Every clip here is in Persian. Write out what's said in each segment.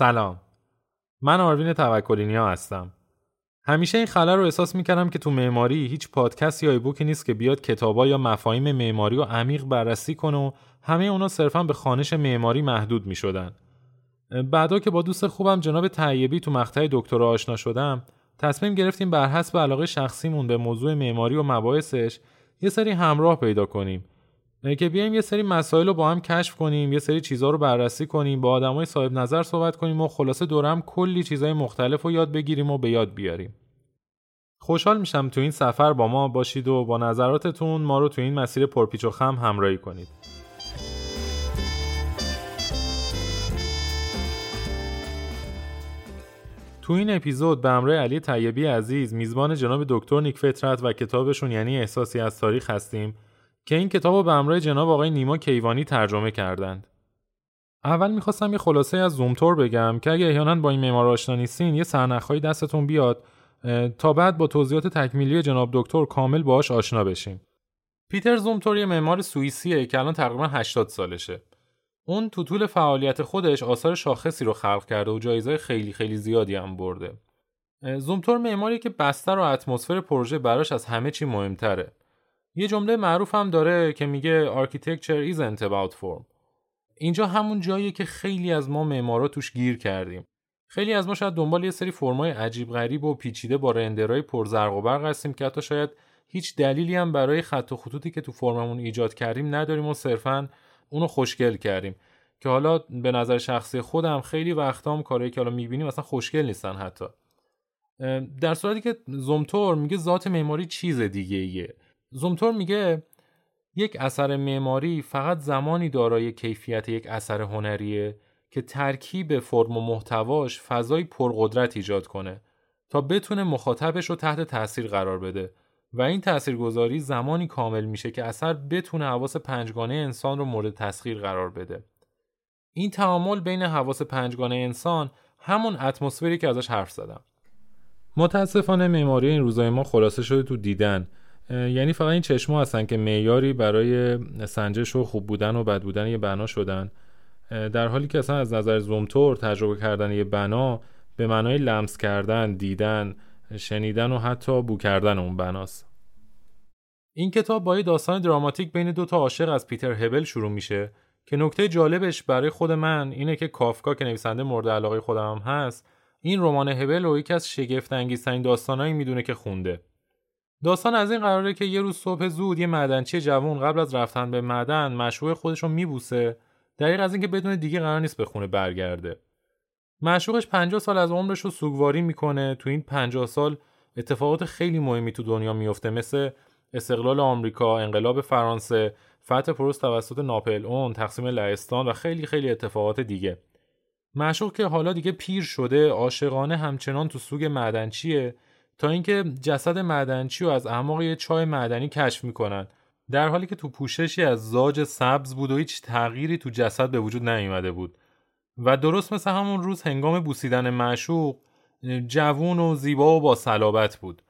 سلام. من آروین توکلی هستم. همیشه این خلا رو احساس می‌کردم که تو معماری هیچ پادکست یا ایبوکی نیست که بیاد کتابا یا مفاهیم معماری و عمیق بررسی کنه و همه اونا صرفا به خانش معماری محدود می‌شدن. بعدا که با دوست خوبم جناب طیبی تو مقطع دکترا آشنا شدم تصمیم گرفتیم بر حسب علاقه شخصیمون به موضوع معماری و مباحثش یه سری همراه پیدا کنیم. که بیایم یه سری مسائل رو با هم کشف کنیم یه سری چیزها رو بررسی کنیم با آدمای صاحب نظر صحبت کنیم و خلاصه دورم کلی چیزهای مختلف رو یاد بگیریم و به یاد بیاریم. خوشحال میشم تو این سفر با ما باشید و با نظراتتون ما رو تو این مسیر پرپیچ و خم همراهی کنید. تو این اپیزود به همراه علی طیبی عزیز میزبان جناب دکتر نیک فطرت و کتابشون یعنی احساسی از تاریخ هستیم. که این کتاب رو به همراه جناب آقای نیما کیوانی ترجمه کردند. اول می‌خواستم یه خلاصه از زومتور بگم که اگه احیانا با این معمار آشنا نیستین یه سرنخهایی دستتون بیاد تا بعد با توضیحات تکمیلی جناب دکتر کامل باهاش آشنا بشیم. پیتر زومتور یه معمار سوئیسیه که الان تقریبا 80 سالشه. اون تو طول فعالیت خودش آثار شاخصی رو خلق کرده و جایزهای خیلی خیلی زیادی هم برده. زومتور معماری که بستر و اتمسفر پروژه براش از همه چی مهمتره. یه جمله معروف هم داره که میگه architecture isn't about form. اینجا همون جاییه که خیلی از ما معمارا توش گیر کردیم. خیلی از ما شاید دنبال یه سری فرمای عجیب غریب و پیچیده با رندرهای پرزرق و برق هستیم که حتی شاید هیچ دلیلی هم برای خط و خطوطی که تو فرممون ایجاد کردیم نداریم و صرفا اونو خوشگل کردیم که حالا به نظر شخصی خودم خیلی وقتا هم کارهایی که حالا می‌بینیم اصلا خوشگل نیستن حتی در صورتی که زومتور میگه ذات معماری چیز دیگه ایه زومتور میگه یک اثر معماری فقط زمانی دارای کیفیت یک اثر هنریه که ترکیب فرم و محتواش فضای پرقدرت ایجاد کنه تا بتونه مخاطبش رو تحت تاثیر قرار بده. و این تاثیرگذاری زمانی کامل میشه که اثر بتونه حواس پنجگانه انسان رو مورد تسخیر قرار بده. این تعامل بین حواس پنجگانه انسان همون اتمسفری که ازش حرف زدم. متاسفانه معماری این روزای ما خلاصه شده تو دیدن. یعنی فقط این چشما هستن که معیاری برای سنجش و خوب بودن و بد بودن یه بنا شدن در حالی که اصلا از نظر زومتور تجربه کردن یه بنا به معنای لمس کردن، دیدن، شنیدن و حتی بو کردن اون بناست. این کتاب با یه داستان دراماتیک بین دو تا عاشق از پیتر هبل شروع میشه که نکته جالبش برای خود من اینه که کافکا که نویسنده مورد علاقه خودم هم هست این رمان هبل رو یکی از شگفت انگیزترین داستانایی می‌دونه که خونده داستان از این قراره که یه روز صبح زود یه معدنچی جوون قبل از رفتن به معدن مشروع خودش رو میبوسه دقیق از اینکه بدون دیگه قرار نیست به خونه برگرده. معشوقش 50 سال از عمرش رو سوگواری می‌کنه. تو این 50 سال اتفاقات خیلی مهمی تو دنیا میفته مثل استقلال آمریکا، انقلاب فرانسه، فتح پروس توسط ناپل اون، تقسیم لهستان و خیلی خیلی اتفاقات دیگه. معشوق که حالا دیگه پیر شده، عاشقانه همچنان تو سوگ معدنچیه. تا اینکه جسد معدنچی رو از اعماق یه چای معدنی کشف می‌کنن. در حالی که تو پوششی از زاج سبز بود و هیچ تغییری تو جسد به وجود نیومده بود. و درست مثل همون روز هنگام بوسیدن معشوق جوون و زیبا و با صلابت بود.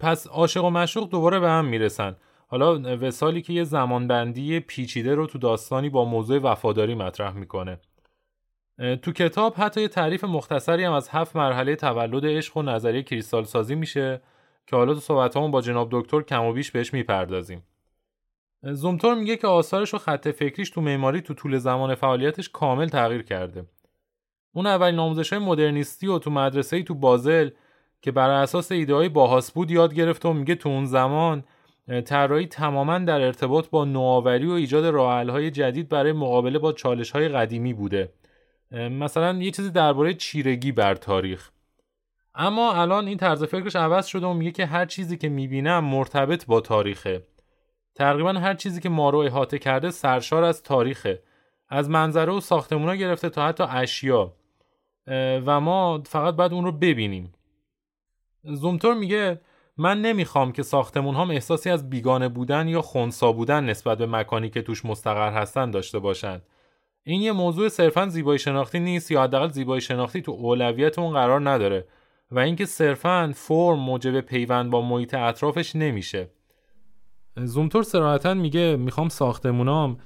پس عاشق و معشوق دوباره به هم می‌رسن. حالا وسالی که یه زمانبندی پیچیده رو تو داستانی با موضوع وفاداری مطرح می‌کنه. تو کتاب حتی یه تعریف مختصری هم از هفت مرحله تولد عشق و نظریه کریستال سازی میشه که حالا تو صحبت با جناب دکتر کم و بیش بهش می‌پردازیم. زومتور میگه که آثارش و خط فکریش تو معماری تو طول زمان فعالیتش کامل تغییر کرده. اون اولین آموزش های مدرنیستی و تو مدرسه تو بازل که بر اساس ایده های باهاس بود یاد گرفته و میگه تو اون زمان طراحی تماما در ارتباط با نوآوری و ایجاد راهحل‌های جدید برای مقابله با چالش‌های قدیمی بوده. مثلا یه چیزی درباره چیرگی بر تاریخ. اما الان این طرز فکرش عوض شده و میگه که هر چیزی که می‌بینم مرتبط با تاریخه. تقریبا هر چیزی که ما رو احاطه کرده سرشار از تاریخه. از منظره و ساختمونا گرفته تا حتی اشیا. و ما فقط باید اون رو ببینیم. زومتور میگه من نمی‌خوام که ساختمون هم احساسی از بیگانه بودن یا خونسا بودن نسبت به مکانی که توش مستقر هستن داشته باشند این یه موضوع صرفا زیبایی شناختی نیست یا حداقل زیبایی شناختی تو اولویت اون قرار نداره و اینکه صرفا فرم موجب پیوند با محیط اطرافش نمیشه. زومتور سراحتا میگه می‌خوام ساختمونام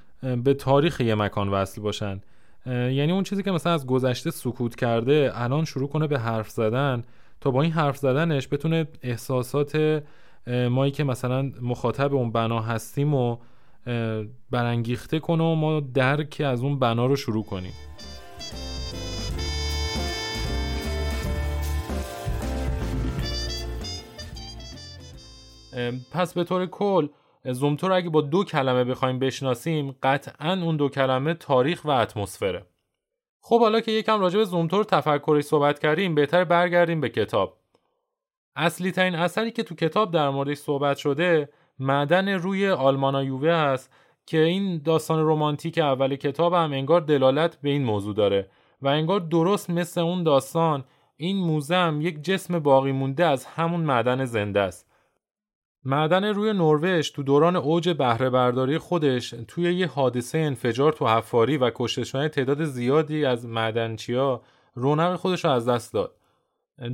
به تاریخ یه مکان وصل باشن. یعنی اون چیزی که مثلا از گذشته سکوت کرده الان شروع کنه به حرف زدن. تا با این حرف زدنش بتونه احساسات مایی که مثلا مخاطب اون بنا هستیم و برانگیخته کنه و ما درک از اون بنا رو شروع کنیم. پس به طور کل زومتور اگه با دو کلمه بخوایم بشناسیم قطعا اون دو کلمه تاریخ و اتمسفره. خب حالا که یکم راجع به زومتور تفکری صحبت کردیم بهتر برگردیم به کتاب. اصلی ترین اثری که تو کتاب در موردش صحبت شده معدن روی آلمانا یووه هست که این داستان رمانتیک اول کتاب هم انگار دلالت به این موضوع داره و انگار درست مثل اون داستان این موزه هم یک جسم باقی مونده از همون معدن زنده است معدن روی نروژ تو دوران اوج بهره برداری خودش توی یه حادثه انفجار تو حفاری و کشته تعداد زیادی از معدنچیا رونق خودش رو از دست داد.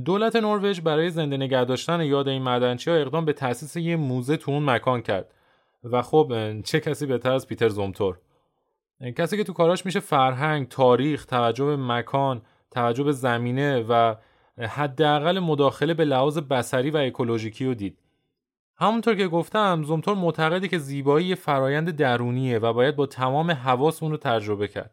دولت نروژ برای زنده نگه داشتن یاد این معدنچیا اقدام به تأسیس یه موزه تو اون مکان کرد و خب چه کسی بهتر از پیتر زومتور کسی که تو کاراش میشه فرهنگ، تاریخ، توجه به مکان، توجه به زمینه و حداقل مداخله به لحاظ بصری و اکولوژیکی رو دید. همونطور که گفتم زومتور معتقده که زیبایی فرایند درونیه و باید با تمام حواس اون رو تجربه کرد.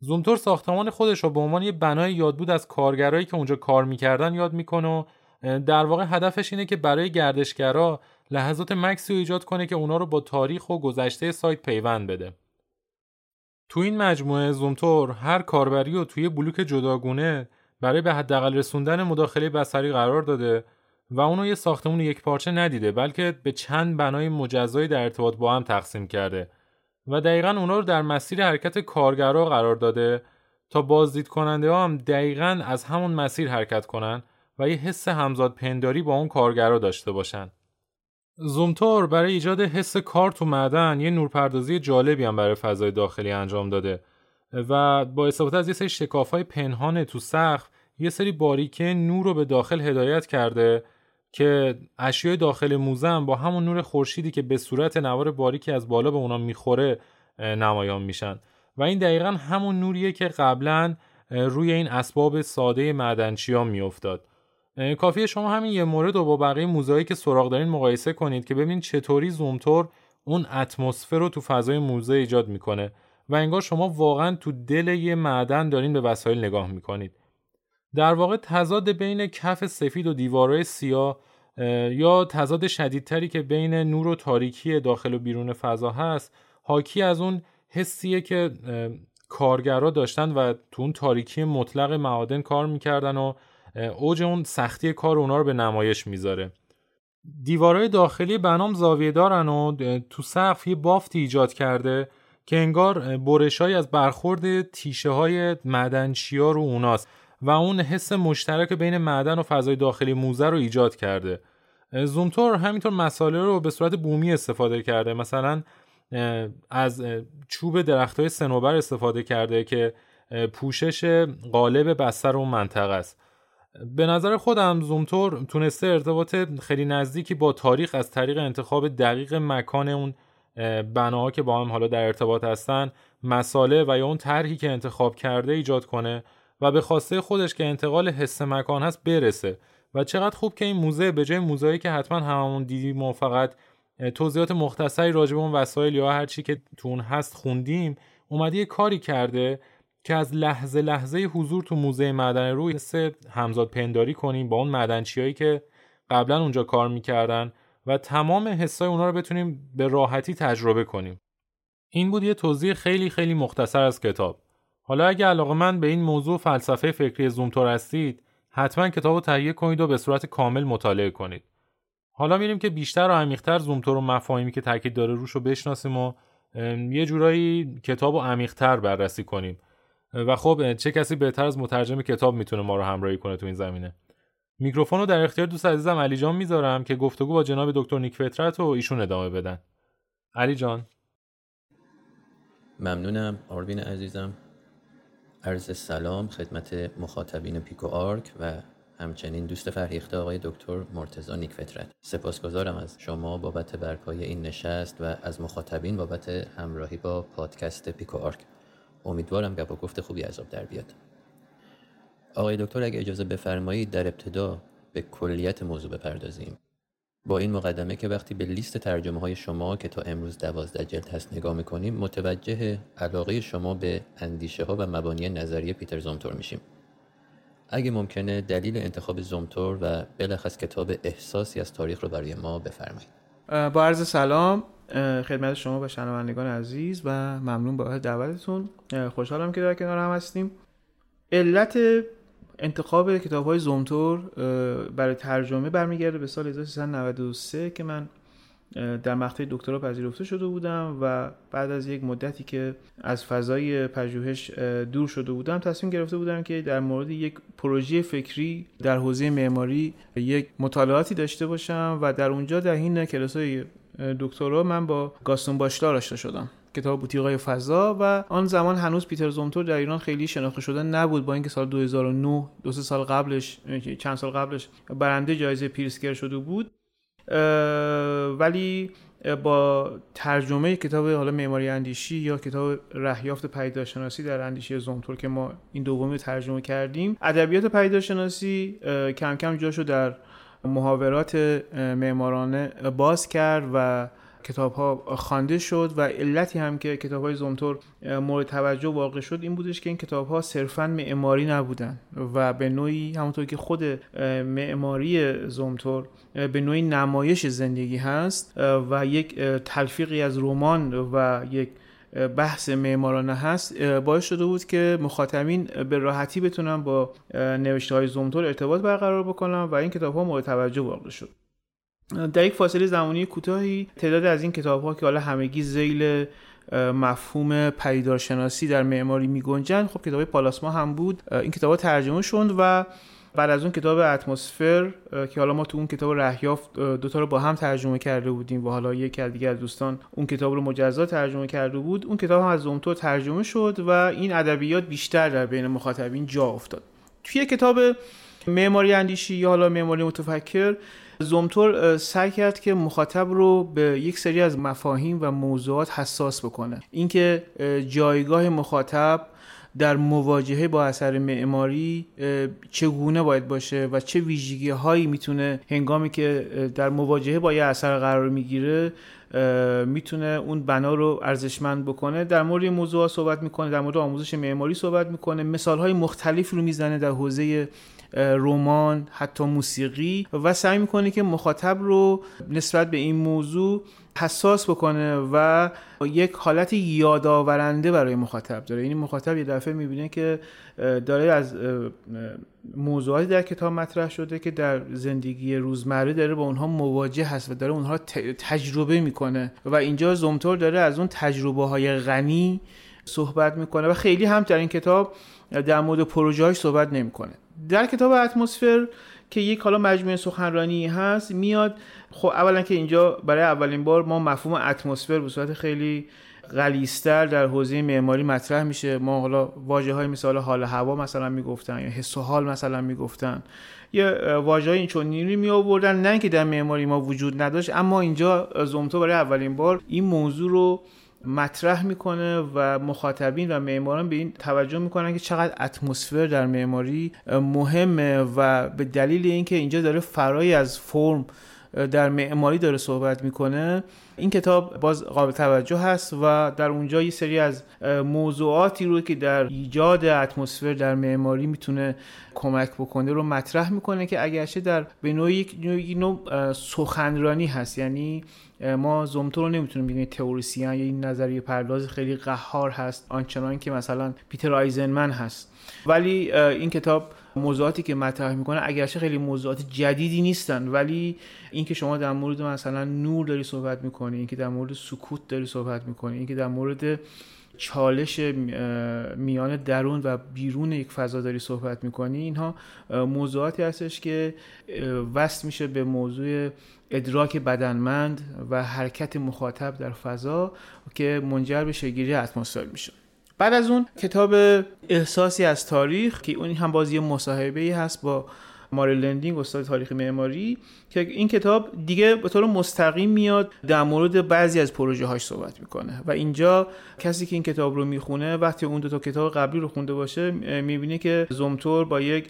زومتور ساختمان خودش رو به عنوان یه بنای یادبود از کارگرایی که اونجا کار می‌کردن یاد می‌کنه و در واقع هدفش اینه که برای گردشگرا لحظات مکسی رو ایجاد کنه که اونا رو با تاریخ و گذشته سایت پیوند بده. تو این مجموعه زومتور هر کاربری رو توی بلوک جداگونه برای به حداقل رسوندن مداخله بصری قرار داده و اونو یه ساختمون یک پارچه ندیده بلکه به چند بنای مجزایی در ارتباط با هم تقسیم کرده و دقیقا اونا رو در مسیر حرکت کارگرا قرار داده تا بازدید کننده ها هم دقیقا از همون مسیر حرکت کنن و یه حس همزاد پنداری با اون کارگرا داشته باشن. زومتور برای ایجاد حس کار تو معدن یه نورپردازی جالبی هم برای فضای داخلی انجام داده و با استفاده از یه سری شکاف های پنهان تو سقف یه سری باریکه نور رو به داخل هدایت کرده که اشیای داخل موزه با همون نور خورشیدی که به صورت نوار باریکی از بالا به اونا می‌خوره نمایان میشن. و این دقیقا همون نوریه که قبلا روی این اسباب ساده معدنچیا میافتاد. کافیه شما همین یه مورد رو با بقیه موزهایی که سراغ دارین مقایسه کنید که ببینید چطوری زومتور اون اتمسفر رو تو فضای موزه ایجاد می‌کنه. و انگار شما واقعا تو دل یه معدن دارین به وسایل نگاه می‌کنید. در واقع تضاد بین کف سفید و دیوارهای سیاه یا تضاد شدیدتری که بین نور و تاریکی داخل و بیرون فضا هست حاکی از اون حسیه که کارگرا داشتن و تو اون تاریکی مطلق معادن کار می‌کردن و اوج اون سختی کار اونا رو به نمایش می‌ذاره. دیوارهای داخلی بنام زاویه دارن و تو سقف یه بافتی ایجاد کرده که انگار برشهایی از برخورد تیشه های مدنچیا رو اوناست. و اون حس مشترک بین معدن و فضای داخلی موزه رو ایجاد کرده. زومتور همینطور مساله رو به صورت بومی استفاده کرده. مثلا از چوب درخت های سنوبر استفاده کرده که پوشش قالب بستر اون منطقه است. به نظر خودم زومتور تونسته ارتباط خیلی نزدیکی با تاریخ از طریق انتخاب دقیق مکان اون بناها که با هم حالا در ارتباط هستن مساله و یا اون طرحی که انتخاب کرده ایجاد کنه. و به خواسته خودش که انتقال حس مکان هست برسه. و چقدر خوب که این موزه به جای موزهایی که حتما هممون دیدیم و فقط توضیحات مختصری راجع به اون وسایل یا هر چی که تو اون هست خوندیم اومده یه کاری کرده که از لحظه لحظه حضور تو موزه معدن روی حس همزاد پنداری کنیم با اون معدنچیایی که قبلا اونجا کار می‌کردن و تمام حسای اونا رو بتونیم به راحتی تجربه کنیم. این بود یه توضیح خیلی خیلی مختصر از کتاب. حالا اگه علاقه من به این موضوع فلسفه فکری زومتور هستید حتما کتاب رو تهیه کنید و به صورت کامل مطالعه کنید. حالا میریم که بیشتر و عمیقتر زومتور و مفاهیمی که تاکید داره روش رو بشناسیم و یه جورایی کتاب رو عمیقتر بررسی کنیم. و خب چه کسی بهتر از مترجم کتاب می‌تونه ما رو همراهی کنه تو این زمینه؟ میکروفون رو در اختیار دوست عزیزم علی جان می‌ذارم که گفتگو با جناب دکتر نیک فطرت و ایشون ادامه بدن. علی جان. ممنونم آروین عزیزم. عرض سلام خدمت مخاطبین پیکو آرک و همچنین دوست فرهیخته آقای دکتر مرتضی نیک فطرت سپاسگزارم از شما بابت برپایی این نشست و از مخاطبین بابت همراهی با پادکست پیکو آرک. امیدوارم گپ و گفت خوبی آب در بیاد. آقای دکتر اگه اجازه بفرمایید در ابتدا به کلیت موضوع بپردازیم. با این مقدمه که وقتی به لیست ترجمه های شما که تا امروز دوازده جلد هست نگاه می‌کنیم متوجه علاقه شما به اندیشه ها و مبانی نظریه پیتر زومتور میشیم. اگه ممکنه دلیل انتخاب زومتور و بلخص کتاب احساسی از تاریخ رو برای ما بفرمایید. با عرض سلام خدمت شما و شنوندگان عزیز و ممنون بابت دعوتتون. خوشحالم که در کنار هم هستیم. علت انتخاب کتاب های زومتور برای ترجمه برمیگرده به سال 1393 که من در مقطع دکترا پذیرفته شده بودم و بعد از یک مدتی که از فضای پژوهش دور شده بودم تصمیم گرفته بودم که در مورد یک پروژه فکری در حوزه معماری یک مطالعاتی داشته باشم و در اونجا در این کلاس های دکترا من با گاستون باشلار آشنا شدم. کتاب بوتیقای فضا و آن زمان هنوز پیتر زومتور در ایران خیلی شناخته شده نبود. با اینکه سال 2009 دو سه سال قبلش چند سال قبلش برنده جایزه پیرسکر شده بود. ولی با ترجمه کتاب حالا معماری اندیشی یا کتاب رهیافت پیداشناسی در اندیشه زومتور که ما این دومی ترجمه کردیم ادبیات پیداشناسی کم کم جاشو در محاورات معمارانه باز کرد و کتاب ها خوانده شد و علتی هم که کتاب های زومتور مورد توجه واقع شد این بودش که این کتاب ها صرفا معماری نبودن و به نوعی همونطور که خود معماری زومتور به نوعی نمایش زندگی هست و یک تلفیقی از رمان و یک بحث معمارانه هست باعث شده بود که مخاطبین به راحتی بتونن با نوشته های زومتور ارتباط برقرار بکنن و این کتاب ها مورد توجه واقع شد. در یک فاصله زمانی کوتاهی تعداد از این کتاب ها که حالا همگی زیل مفهوم پدیدارشناسی در معماری می گنجن خب کتاب پالاسما هم بود. این کتاب ترجمه شد و بعد از اون کتاب اتمسفر که حالا ما تو اون کتاب رهیافت دوتا رو با هم ترجمه کرده بودیم و حالا یک دیگه از دوستان اون کتاب رو مجزا ترجمه کرده بود. اون کتاب هم از زومتو ترجمه شد و این ادبیات بیشتر در بین مخاطبین جا افتاد. توی کتاب معماری اندیشی یا حالا معماری متفکر زومتور سعی کرد که مخاطب رو به یک سری از مفاهیم و موضوعات حساس بکنه. اینکه جایگاه مخاطب در مواجهه با اثر معماری چگونه باید باشه و چه ویژگی هایی می‌تونه هنگامی که در مواجهه با یه اثر قرار می‌گیره می‌تونه اون بنا رو ارزشمند بکنه. در مورد موضوع صحبت می‌کنه در مورد آموزش معماری صحبت می‌کنه. مثال های مختلف رو می‌زنه در حوزه رمان حتی موسیقی و سعی می‌کنه که مخاطب رو نسبت به این موضوع حساس بکنه و یک حالت یادآورنده برای مخاطب داره. یعنی مخاطب یه دفعه می‌بینه که داره از موضوعاتی در کتاب مطرح شده که در زندگی روزمره داره با اونها مواجه هست و داره اونها تجربه می‌کنه و اینجا زومتور داره از اون تجربه های غنی صحبت می‌کنه و خیلی هم در این کتاب در مورد پروژه صحبت نمی‌کنه. در کتاب اتمسفر که یک حالا مجموعه سخنرانی هست میاد. خب اولا که اینجا برای اولین بار ما مفهوم اتمسفر به صورت خیلی غلیستر در حوزه معماری مطرح میشه. ما حالا واژه های مثال حال هوا مثلا می‌گفتن یا حس و حال مثلا می‌گفتن. یا واژه های این چنینی می آوردن نه که در معماری ما وجود نداشت اما اینجا زومتو برای اولین بار این موضوع رو مطرح می‌کنه و مخاطبین و معماران به این توجه می‌کنن که چقدر اتمسفر در معماری مهمه و به دلیل اینکه اینجا داره فرای از فرم در معماری داره صحبت می‌کنه این کتاب باز قابل توجه هست و در اونجا یه سری از موضوعاتی رو که در ایجاد اتمسفر در معماری می‌تونه کمک بکنه رو مطرح می‌کنه که اگرچه در به نوعی یک نوع سخنرانی هست. یعنی ما زومتو رو نمی‌تونیم بگیم تئوریسین یا این نظریه پرداز خیلی قهار هست آنچنان که مثلا پیتر آیزنمن هست. ولی این کتاب موضوعاتی که مطرح می‌کنه اگرچه خیلی موضوعات جدیدی نیستن ولی اینکه شما در مورد مثلا نور داری صحبت می‌کنی اینکه در مورد سکوت داری صحبت می‌کنی اینکه در مورد چالش میان درون و بیرون یک فضا داری صحبت می‌کنی اینها موضوعاتی هستش که وصل میشه به موضوع ادراک بدنمند و حرکت مخاطب در فضا که منجر به شگیری اتمسفر میشه. بعد از اون کتاب احساسی از تاریخ که اون هم بازی مصاحبه هست با ماری لندینگ استاد تاریخ معماری که این کتاب دیگه به طور مستقیم میاد در مورد بعضی از پروژه هاش صحبت می‌کنه. و اینجا کسی که این کتاب رو می‌خونه وقتی اون دو تا کتاب قبلی رو خونده باشه می‌بینه که زومتور با یک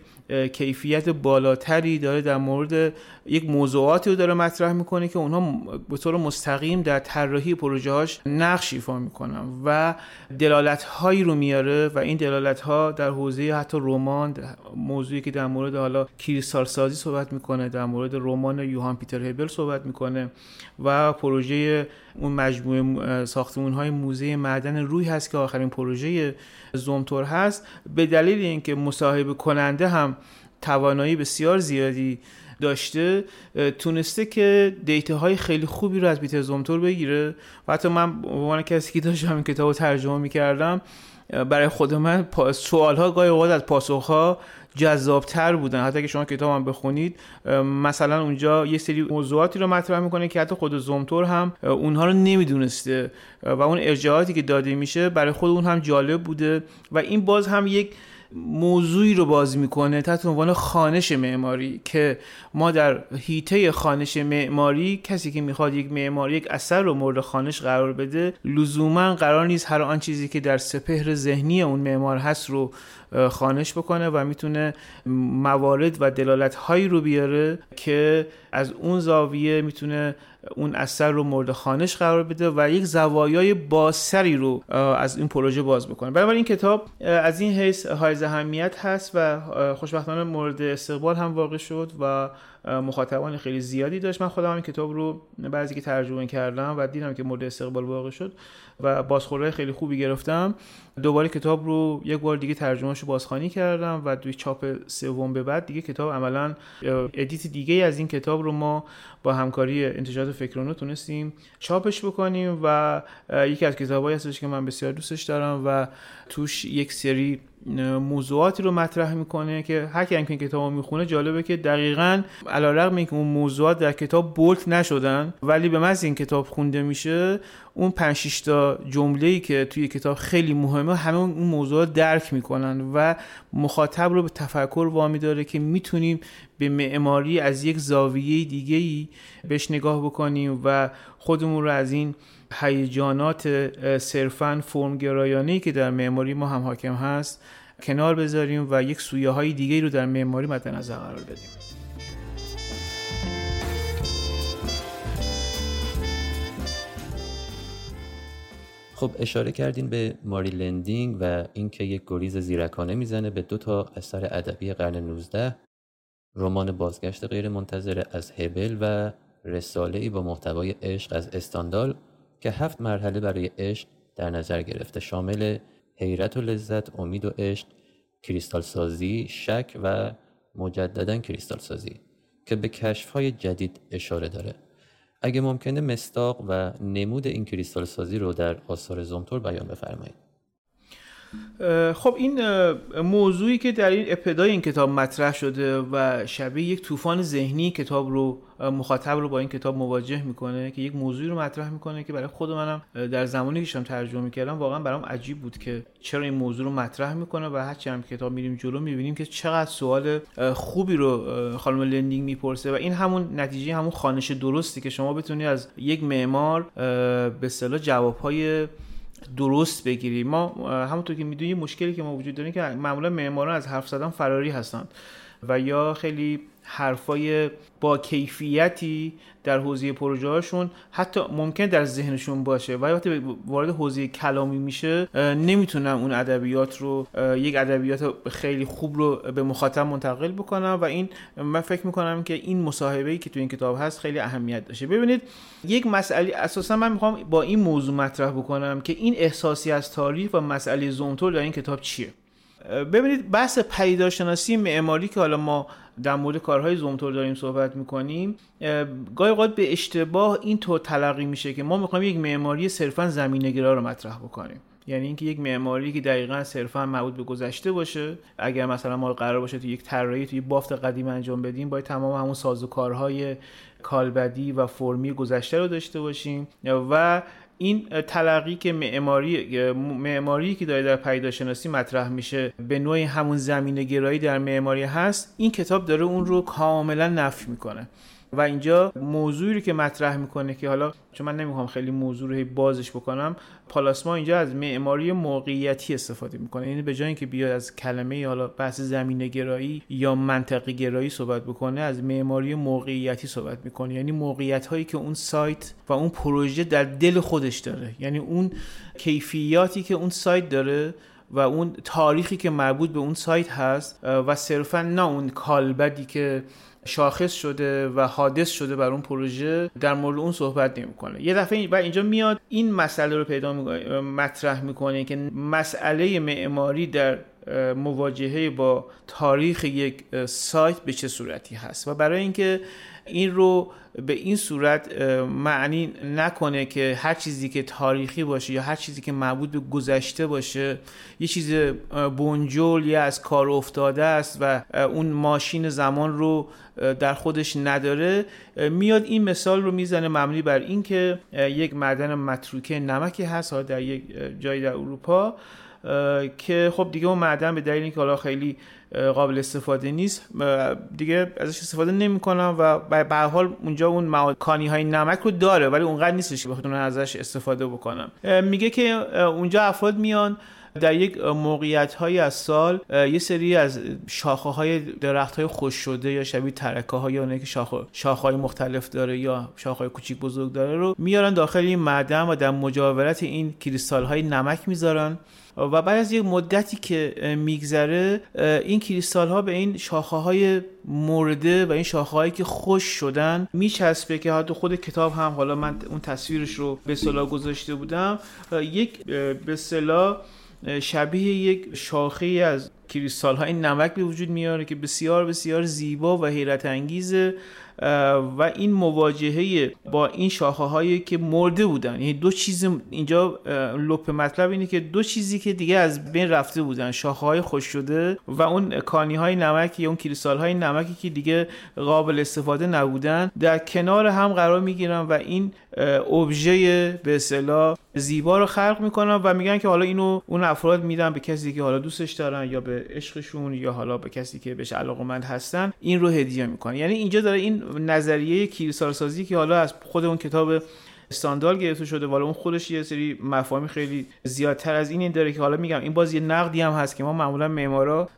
کیفیت بالاتری داره در مورد یک موضوعاتی رو داره مطرح می‌کنه که اونها به طور مستقیم در طراحی پروژه هاش نقش ایفا می‌کنن و دلالت هایی رو میاره و این دلالت ها در حوزه حتی رمان موضوعی که در مورد حالا کریستال سازی صحبت می‌کنه در مورد رمان یوهان پیتر هبل صحبت می‌کنه و پروژه اون مجموعه ساختمون های موزه معدن روی هست که آخرین پروژه زومتور هست. به دلیل اینکه مصاحبه کننده هم توانایی بسیار زیادی داشته تونسته که دیتا های خیلی خوبی رو از پیتر زومتور بگیره. و حتی من به عنوان کسی که داشتم این کتاب رو ترجمه می‌کردم برای خود من سوال ها گاهی اوقات از پاسخ ها جذابتر بودن. حتی که شما کتاب هم بخونید مثلا اونجا یه سری موضوعاتی رو مطرح می‌کنه که حتی خود زومتور هم اونها رو نمی‌دونسته. و اون ارجاعاتی که داده میشه برای خود اون هم جالب بوده. و این باز هم یک موضوعی رو باز می‌کنه تحت عنوان خانش معماری که ما در هیته خانش معماری کسی که می‌خواد یک معماری یک اثر رو مورد خانش قرار بده لزوما قرار نیست هر آن چیزی که در سپهر ذهنی اون معمار هست رو خانش بکنه و می‌تونه موارد و دلالت هایی رو بیاره که از اون زاویه می‌تونه اون اثر رو مورد خانش قرار بده و یک زوایای بازتری رو از این پروژه باز بکنه. بنابراین این کتاب از این حیث های اهمیت هست و خوشبختانه مورد استقبال هم واقع شد و مخاطبان خیلی زیادی داشت. من خودم این کتاب رو بعضی که ترجمه کردم و دیدم که مورد استقبال واقع شد و بازخورده خیلی خوبی گرفتم. دوباره کتاب رو یک بار دیگه ترجمهش رو بازخوانی کردم و دوی چاپ سوم به بعد دیگه کتاب عملا ادیت دیگه از این کتاب رو ما با همکاری انتشارات فکرونو تونستیم چاپش بکنیم و یکی از کتابایی هستش که من بسیار دوستش دارم و توش یک سری موضوعاتی رو مطرح می‌کنه که هر کی این کتاب می‌خونه جالبه که دقیقا علیرغم اینکه اون موضوعات در کتاب بولت نشدن ولی به محض این کتاب خونده میشه اون 5 تا جمله که توی کتاب خیلی مهمه همه اون موضوعات درک می‌کنن و مخاطب رو به تفکر وامی داره که می‌تونیم به معماری از یک زاویه دیگه ای بهش نگاه بکنیم و خودمون رو از این هیجانات صرفا فرمگرایانه که در معماری ما هم حاکم هست کنار بذاریم و یک سویه های دیگه رو در معماری مد نظر قرار بدیم. خب اشاره کردین به ماری لندینگ و اینکه یک گریز زیرکانه می‌زنه به دو تا اثر ادبی قرن 19 رمان بازگشت غیر منتظره از هبل و رساله ای با محتوای عشق از استاندال که هفت مرحله برای عشق در نظر گرفته شامل حیرت و لذت، امید و عشق، کریستال سازی، شک و مجددا کریستال سازی که به کشف های جدید اشاره داره. اگه ممکنه مستاق و نمود این کریستال سازی رو در آثار زومتور بیان بفرمایید. خب این موضوعی که در این ابتدای این کتاب مطرح شده و شبیه یک طوفان ذهنی کتاب رو مخاطب رو با این کتاب مواجه می‌کنه که یک موضوعی رو مطرح می‌کنه که برای خود منم در زمانی که ترجمه می‌کردم واقعا برام عجیب بود که چرا این موضوع رو مطرح می‌کنه و هرچی هم کتاب میریم جلو می‌بینیم که چقدر سوال خوبی رو خانم لندینگ می‌پرسه و این همون نتیجه همون خانش درستی که شما بتونی از یک معمار به اصطلاح جوابهای درست بگیری. ما همونطور که می‌دونی مشکلی که ما وجود داریم که معمولا معماران از حرف زدن فراری هستند و یا خیلی حرفای با کیفیتی در حوزه پروژه هاشون حتی ممکن در ذهنشون باشه. و وقتی وارد حوزه کلامی میشه نمی‌تونن اون ادبیات رو یک ادبیات خیلی خوب رو به مخاطب منتقل بکنم و این من فکر می‌کنم که این مصاحبه ای که تو این کتاب هست خیلی اهمیت داشته. ببینید یک مسئله اساسا من می‌خوام با این موضوع مطرح بکنم که این احساسی از تاریخ و مسئله زونتور در این کتاب چیه. ببینید بحث پیداشناسی معماری که حالا ما در مورد کارهای زومتور داریم صحبت می‌کنیم گاهی اوقات به اشتباه این طور تلقی میشه که ما می‌خوایم یک معماری صرفا زمینگرا رو مطرح بکنیم. یعنی اینکه یک معماری که دقیقا صرفا مربوط به گذشته باشه اگر مثلا ما قرار باشه تو یک طراحی تو یک بافت قدیم انجام بدیم باید تمام همون سازوکارهای کالبدی و فرمی گذشته رو داشته باشیم. و این تلقی که معماری معماری که داره در پیداشناسی مطرح میشه به نوعی همون زمینه گرایی در معماری هست این کتاب داره اون رو کاملا نفی می‌کنه. و اینجا موضوعی رو که مطرح می‌کنه که حالا چون من نمی‌خوام خیلی موضوع رو بازش بکنم پالاسما اینجا از معماری موقعیتی استفاده می‌کنه. یعنی به جای اینکه بیاد از کلمه حالا بحث زمینه گرایی یا منطقی گرایی صحبت بکنه از معماری موقعیتی صحبت می‌کنه. یعنی موقعیت هایی که اون سایت و اون پروژه در دل خودش داره. یعنی اون کیفیاتی که اون سایت داره و اون تاریخی که مربوط به اون سایت هست و صرفا نه اون کالبدی که شاخص شده و حادث شده بر اون پروژه در مورد اون صحبت نمی‌کنه. یه دفعه و اینجا میاد این مسئله رو پیدا مطرح می‌کنه که مسئله معماری در مواجهه با تاریخ یک سایت به چه صورتی هست. و برای اینکه این رو به این صورت معنی نکنه که هر چیزی که تاریخی باشه یا هر چیزی که مربوط به گذشته باشه یه چیز بنجل یا از کار افتاده است و اون ماشین زمان رو در خودش نداره. میاد این مثال رو می‌زنه مبنی بر اینکه یک معدن متروکه نمکی هست در یک جایی در اروپا که خب دیگه اون معدن به دلیل اینکه حالا خیلی قابل استفاده نیست. دیگه ازش استفاده نمی‌کنم و به حال اونجا اون کانی های نمک رو داره ولی اونقدر نیستش که بخاطر ازش استفاده بکنم. میگه که اونجا افراد میان در یک موقعیت های از سال یه سری از شاخه های درخت های خوش شده یا شبیه ترکه های یا که شاخه, شاخه های مختلف داره یا شاخه های کوچیک بزرگ داره رو میارن داخل این معدن و در مجاورت این کریستال های نمک می‌ذارن. و بعد از یک مدتی که میگذره این کریستال ها به این شاخه های مرده و این شاخه هایی که خوش شدن میچسبه که حتی خود کتاب هم حالا من اون تصویرش رو به صلاح گذاشته بودم یک به صلاح شبیه یک شاخه از کریستال های نمک به وجود میاره که بسیار بسیار زیبا و حیرت انگیزه و این مواجهه با این شاخه هایی که مرده بودن. یعنی دو چیز اینجا لپ مطلب اینه که دو چیزی که دیگه از بین رفته بودن. شاخه های خوش شده و اون کانی های نمکی اون کریستال های نمکی که دیگه قابل استفاده نبودن در کنار هم قرار می‌گیرن و این ابژه به اصطلاح زیبا رو خلق می‌کنن و میگن که حالا اینو اون افراد میدن به کسی که حالا دوستش دارن یا به عشقشون یا حالا به کسی که بهش علاقمند هستن این رو هدیه می‌کنن. یعنی اینجا داره این نظریه کلیسارسازی که حالا از خود اون کتاب استاندال گرفته شده. والا اون خودش یه سری مفاهیم خیلی زیادتر از این داره که حالا میگم این باز یه نقدی هم هست که ما معمولا معمارا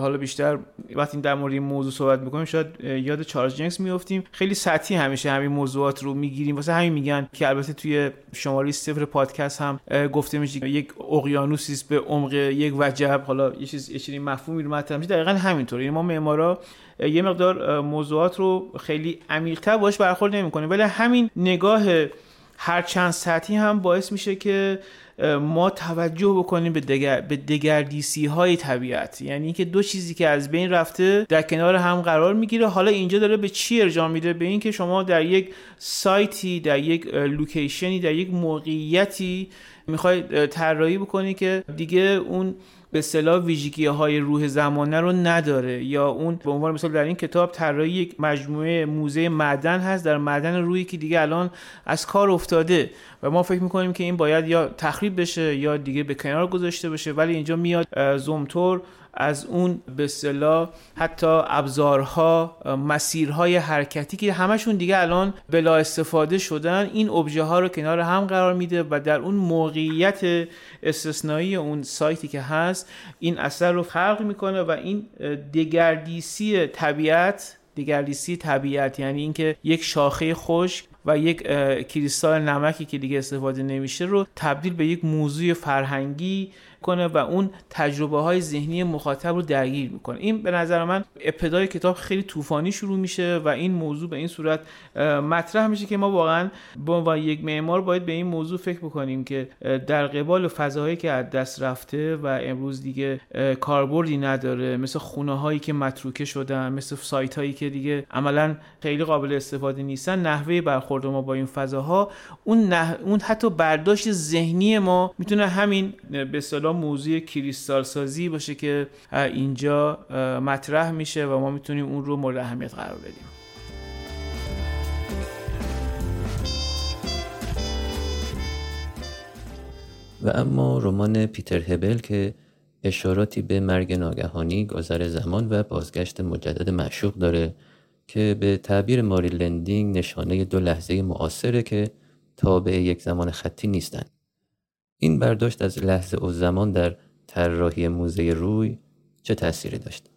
حالا بیشتر وقتی در مورد این موضوع صحبت می‌کنیم شاید یاد چارلز جنکس میافتیم. خیلی سطحی همیشه همین موضوعات رو می‌گیریم. واسه همین میگن که البته توی شماره صفر پادکست هم گفته میشه یک اقیانوسی به عمق یک وجب. حالا یه چیز یه چیزی مفهومی رو مطرح میشه. دقیقاً همینطوره. یعنی ما معمارا یه مقدار موضوعات رو خیلی عمیق‌تر باش برخورد نمی‌کنیم. ولی همین نگاه هر چند سطحی هم باعث میشه که ما توجه بکنیم به, دگر، به دگردیسی های طبیعت. یعنی اینکه دو چیزی که از بین رفته در کنار هم قرار می‌گیره. حالا اینجا داره به چی ارجاع میده؟ به اینکه شما در یک سایتی در یک لوکیشنی در یک موقعیتی می‌خوای طراحی بکنی که دیگه اون به اصطلاح ویژگی های روح زمانه رو نداره یا اون به عنوان مثال در این کتاب طراحی یک مجموعه موزه معدن هست. در معدن روی که دیگه الان از کار افتاده و ما فکر می‌کنیم که این باید یا تخریب بشه یا دیگه به کنار گذاشته بشه ولی اینجا میاد زومتور از اون به اصطلاح حتی ابزارها مسیرهای حرکتی که همشون دیگه الان بلا استفاده شدن این ابژه ها رو کنار هم قرار میده و در اون موقعیت استثنایی اون سایتی که هست این اثر رو خلق می‌کنه و این دگردیسی طبیعت دگردیسی طبیعت یعنی اینکه یک شاخه خشک و یک کریستال نمکی که دیگه استفاده نمیشه رو تبدیل به یک موضوع فرهنگی کنه و اون تجربه های ذهنی مخاطب رو درگیر می‌کنه. این به نظر من ابتدای کتاب خیلی طوفانی شروع میشه و این موضوع به این صورت مطرح میشه که ما واقعا عنوان یک معمار باید به این موضوع فکر بکنیم که در قبال فضاهایی که از دست رفته و امروز دیگه کاربردی نداره مثل خونه هایی که متروکه شدن مثل سایت هایی که دیگه عملا خیلی قابل استفاده نیستن نحوه برخورد ما با این فضاها اون اون حتی برداشت ذهنی ما می‌تونه همین به موضوع کریستال سازی باشه که اینجا مطرح میشه و ما می‌تونیم اون رو مورد اهمیت قرار بدیم و اما رمان پیتر هبل که اشاراتی به مرگ ناگهانی گذر زمان و بازگشت مجدد معشوق داره که به تعبیر ماری لندینگ نشانه دو لحظه معاصره که تابع یک زمان خطی نیستند. این برداشت از لحظه و زمان در طراحی موزه روی چه تأثیری داشت؟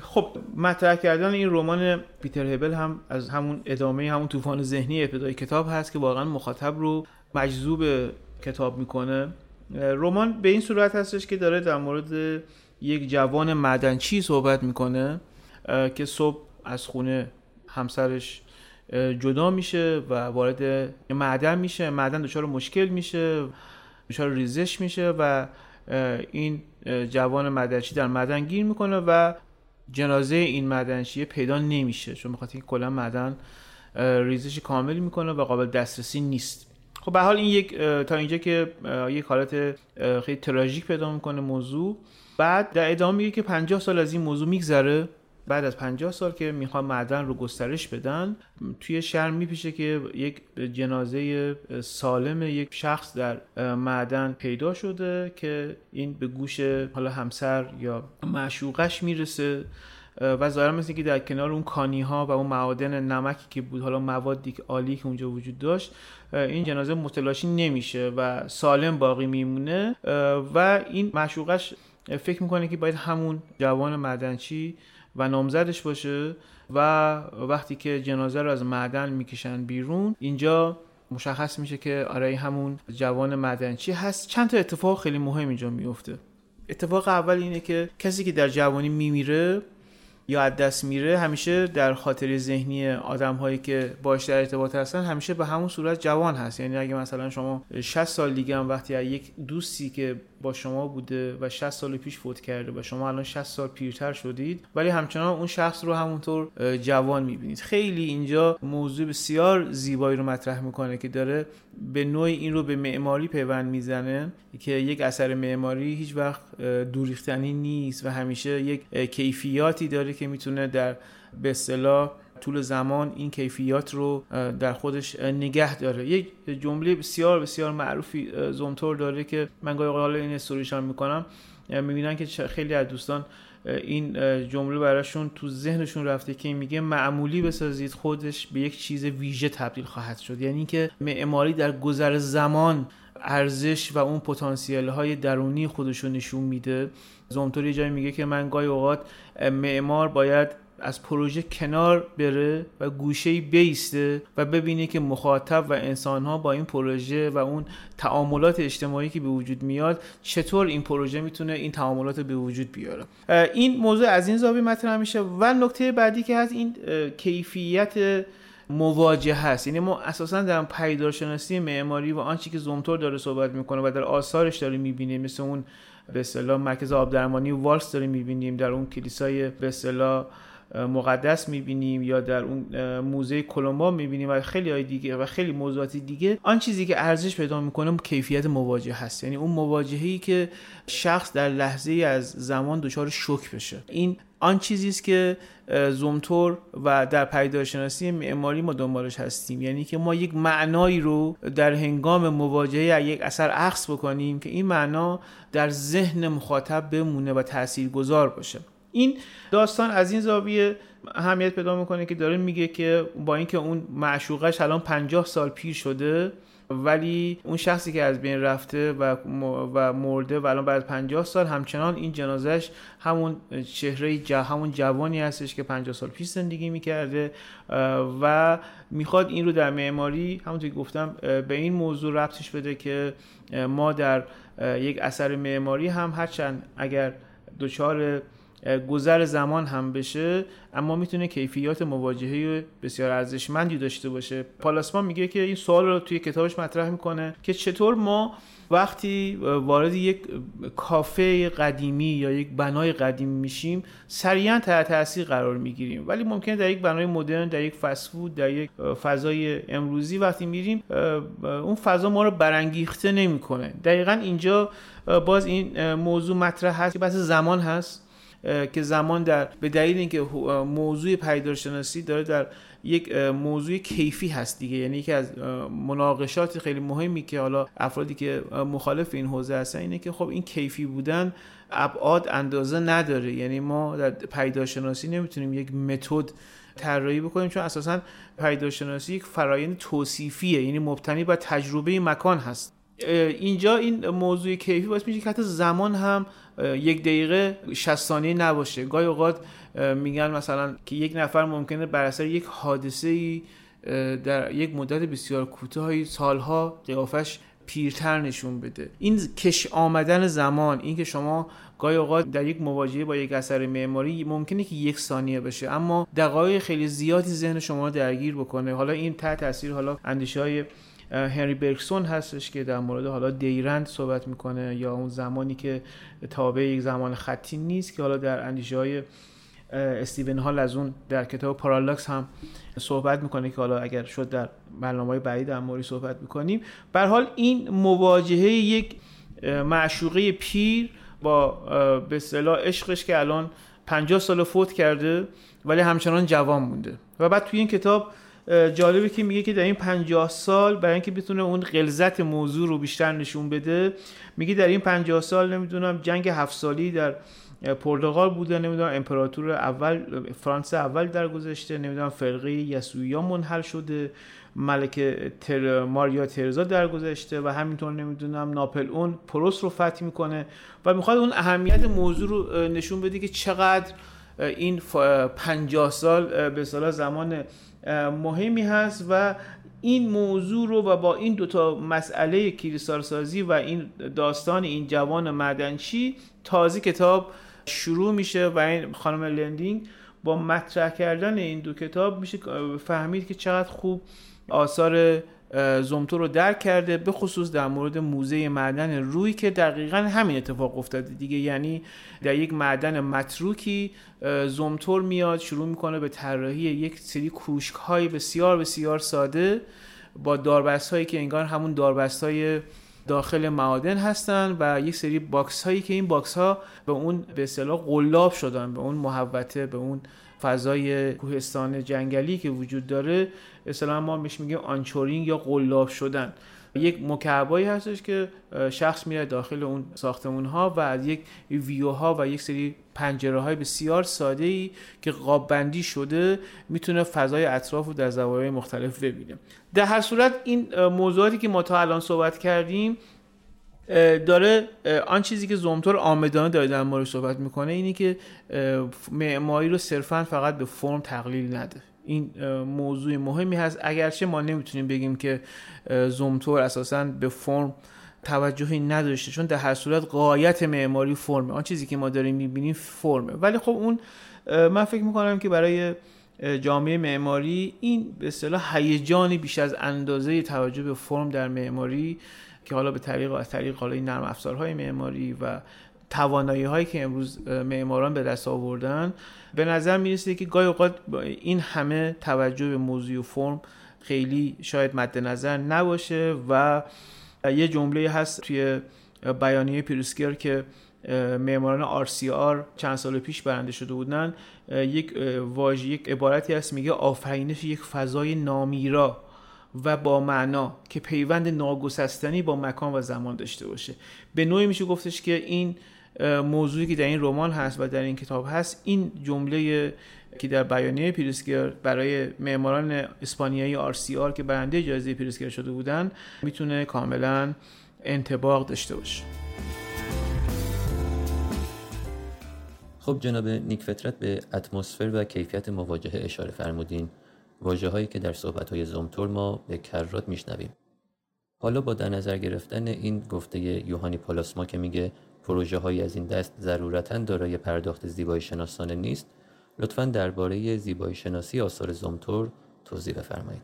خب مطرح کردن این رمان پیتر هبل هم از همون ادامه همون طوفان ذهنی ابتدای کتاب هست که واقعا مخاطب رو مجذوب کتاب می‌کنه رمان به این صورت هستش که داره در مورد یک جوان معدنچی صحبت می‌کنه که صبح از خونه همسرش جدا میشه و وارد معدن میشه. معدن دچار مشکل میشه دچار ریزش میشه و این جوان مدنچی در معدن گیر می‌کنه و جنازه این مدنچیه پیدا نمیشه. چون بخاطر اینکه کلا معدن ریزش کامل می‌کنه و قابل دسترسی نیست. خب به حال این یک تا اینجا که یک حالت خیلی تراژیک پیدا می‌کنه موضوع. بعد در ادامه میگه که 50 سال از این موضوع میگذره. بعد از 50 سال که می‌خوان معدن رو گسترش بدن توی شهر میپیشه که یک جنازه سالم یک شخص در معدن پیدا شده که این به گوش حالا همسر یا معشوقش می‌رسه. و ظاهرا مثل که در کنار اون کانی ها و اون معادن نمکی که بود حالا موادی که عالی که اونجا وجود داشت این جنازه متلاشی نمیشه و سالم باقی میمونه. و این معشوقش فکر می‌کنه که باید همون جوان معدنچی و نامزدش باشه و وقتی که جنازه رو از معدن می‌کشن بیرون اینجا مشخص میشه که آره همون جوان معدنچی هست. چند تا اتفاق خیلی مهم اینجا میفته اتفاق اول اینه که کسی که در جوانی میمیره یا از دست میره همیشه در خاطر ذهنی آدم هایی که باش در ارتباط هستن همیشه به همون صورت جوان هست. یعنی اگه مثلا شما 60 سال دیگه هم وقتی یک دوستی که با شما بوده و 60 سال پیش فوت کرده و شما الان 60 سال پیرتر شدید ولی همچنان اون شخص رو همونطور جوان می‌بینید. خیلی اینجا موضوع بسیار زیبایی رو مطرح می‌کنه که داره به نوعی این رو به معماری پیوند می‌زنه که یک اثر معماری هیچ وقت دوریختنی نیست و همیشه یک کیفیاتی داره که می‌تونه در به اصطلاح طول زمان این کیفیات رو در خودش نگه داره. یک جمله بسیار بسیار معروفی زومتور داره که من گاهی حالا این استوریشان می‌کنم. می‌بینن که خیلی از دوستان این جمله براشون تو ذهنشون رفته که میگه معمولی بسازید خودش به یک چیز ویژه تبدیل خواهد شد. یعنی که معماری در گذر زمان ارزش و اون پتانسیل های درونی خودش رو نشون میده. زومتور یه جایی میگه که من گاهی اوقات معمار باید از پروژه کنار بره و گوشه بیسته و ببینه که مخاطب و انسان ها با این پروژه و اون تعاملات اجتماعی که به وجود میاد چطور این پروژه می‌تونه این تعاملات به وجود بیاره. این موضوع از این زاویه مطرح میشه و نکته بعدی که هست این کیفیت مواجه هست یعنی ما اساسا در پیدارشناسی معماری و آنچه که زومتور داره صحبت می‌کنه و در آثارش داره می‌بینه مثل اون به اصطلاح مرکز آبدرمانی والس داره می‌بینیم در اون کلیسای به مقدس می‌بینیم یا در اون موزه کلمبا می‌بینیم و خیلی های دیگه و خیلی موضوعات دیگه آن چیزی که ارزش پیدا می‌کنه کیفیت مواجهه هست. یعنی اون مواجهه‌ای که شخص در لحظه از زمان دچار شوک بشه. این آن چیزی است که زومتور و در پیداشناسی معماری ما دنبالش هستیم. یعنی که ما یک معنایی رو در هنگام مواجهه یک اثر عکس بکنیم که این معنا در ذهن مخاطب بمونه و تاثیرگذار باشه. این داستان از این زاویه اهمیت پیدا می‌کنه که داره میگه که با اینکه اون معشوقش الان 50 سال پیر شده ولی اون شخصی که از بین رفته و و مرده و الان بعد 50 سال همچنان این جنازش همون چهره ج... همون جوانی هستش که 50 سال پیش زندگی می‌کرده و می‌خواد این رو در معماری همونطور که گفتم به این موضوع ربطش بده که ما در یک اثر معماری هم هرچند اگر دچار گذر زمان هم بشه اما می‌تونه کیفیات مواجهه بسیار ارزشمندی داشته باشه. پالاسمان میگه که این سوال رو توی کتابش مطرح می‌کنه که چطور ما وقتی وارد یک کافه قدیمی یا یک بنای قدیمی میشیم سریعا تحت تاثیر قرار می‌گیریم. ولی ممکنه در یک بنای مدرن در یک فسفود در یک فضای امروزی وقتی میریم اون فضا ما رو برانگیخته نمی‌کنه. دقیقا اینجا باز این موضوع مطرح هست که بحث زمان هست. که زمان در به دلیل اینکه موضوع پیدارشناسی داره در یک موضوع کیفی هست دیگه. یعنی یکی از مناقشات خیلی مهمی که حالا افرادی که مخالف این حوزه هستن اینه که خب این کیفی بودن ابعاد اندازه نداره. یعنی ما در پیداشناسی نمی‌تونیم یک متد طراحی بکنیم چون اساسا پیداشناسی یک فرایند توصیفیه. یعنی مبتنی بر تجربه مکان هست. اینجا این موضوع کیفی باعث میشه که حتی زمان هم یک دقیقه 60 ثانیه نباشه. گاهی اوقات میگن مثلا که یک نفر ممکنه بر اثر یک حادثه ای در یک مدت بسیار کوتاهی سالها قیافش پیرتر نشون بده. این کش آمدن زمان این که شما گاهی اوقات در یک مواجهه با یک اثر معماری ممکنه که یک ثانیه بشه اما دقایق خیلی زیادی ذهن شما درگیر بکنه. حالا این تحت تاثیر حالا اندیشه های هنری برکسون هستش که در مورد حالا دیرند صحبت می‌کنه یا اون زمانی که تابع یک زمان خطی نیست که حالا در اندیشه های استیون هال از اون در کتاب پارالاکس هم صحبت می‌کنه که حالا اگر شد در برنامه بعدی در مورد صحبت می‌کنیم. بر حال این مواجهه یک معشوقه پیر با به اصطلاح عشقش که الان 50 سال فوت کرده ولی همچنان جوان مونده. و بعد توی این کتاب جالبه که میگه که در این 50 سال برای اینکه بتونه اون غلظت موضوع رو بیشتر نشون بده میگه در این 50 سال نمی‌دونم جنگ هفت سالی در پرتغال بوده نمی‌دونم امپراتور اول فرانسه اول در گذشته نمی‌دونم فرقه یسوعیا منحل شده ملک تر ماریا ترزا در گذشته و همینطور نمی‌دونم ناپل اون پروس رو فتح می‌کنه و می‌خواد اون اهمیت موضوع رو نشون بده که چقدر این 50 سال به صلاح زمان مهمی هست و این موضوع رو و با این دوتا مسئله کلیسارسازی و این داستان این جوان مدنچی تازه کتاب شروع میشه و این خانم لندینگ با مطرح کردن این دو کتاب میشه فهمید که چقدر خوب آثار زومتو رو درک کرده به خصوص در مورد موزه معدن روی که دقیقا همین اتفاق افتاده دیگه. یعنی در یک معدن متروکی زومتور میاد شروع می‌کنه به طراحی یک سری کوشک های بسیار بسیار ساده با داربست هایی که انگار همون داربست های داخل معادن هستن و یک سری box هایی که این box ها به اون به اصطلاح قلاب شدن به اون محوطه به اون فضای کوهستان جنگلی که وجود داره. اصلا ما بهش میگیم anchoring یا قلاب شدن. یک مکعبایی هستش که شخص میره داخل اون ساختمون ها و از یک ویو ها و یک سری پنجره های بسیار ساده ای که قاب بندی شده می‌تونه فضای اطراف رو در زوایای مختلف ببینه. در هر صورت این موضوعاتی که ما تا الان صحبت کردیم داره آن چیزی که زومتور آمدانه داره در مورد صحبت می‌کنه اینی که معماری رو صرفا فقط به فرم تقلیل نده. این موضوع مهمی هست. اگرچه ما نمی‌تونیم بگیم که زومتور اساسا به فرم توجهی نداشته چون در هر صورت قایت معماری فرمه. آن چیزی که ما داریم می‌بینیم فرمه. ولی خب اون من فکر می‌کنم که برای جامعه معماری این به اصطلاح هیجانی بیش از اندازه توجه به فرم در معماری که حالا به طریق از طریق حالا نرم افزارهای معماری و توانایی هایی که امروز معماران به دست آوردن به نظر می‌رسه که گاهی اوقات این همه توجه به موضوع و فرم خیلی شاید مد نظر نباشه و یه جمله هست توی بیانیه پیروسکر که معماران آر چند سال پیش برنده شده بودن. یک واژه یک عبارتی هست میگه آفرینش یک فضای نامیرا و با معنا که پیوند ناگسستنی با مکان و زمان داشته باشه. به نوعی میشه گفتش که این موضوعی که در این رمان هست و در این کتاب هست این جمله که در بیانیه پیرسکر برای معماران اسپانیایی آر که برنده جایزه پیرسکر شده بودن می‌تونه کاملا انتباق داشته باشه. خب جناب نیک فطرت به اتمسفر و کیفیت مواجهه اشاره فرمودین. واجه هایی که در صحبت های زومتور ما به کرات میشنویم. حالا با در نظر گرفتن این گفته یوهانی پالاسما که میگه پروژه های از این دست ضرورتا دارای پرداخت زیبایی شناسانه نیست. لطفا درباره زیبایی شناسی آثار زومتور توضیح بفرمایید.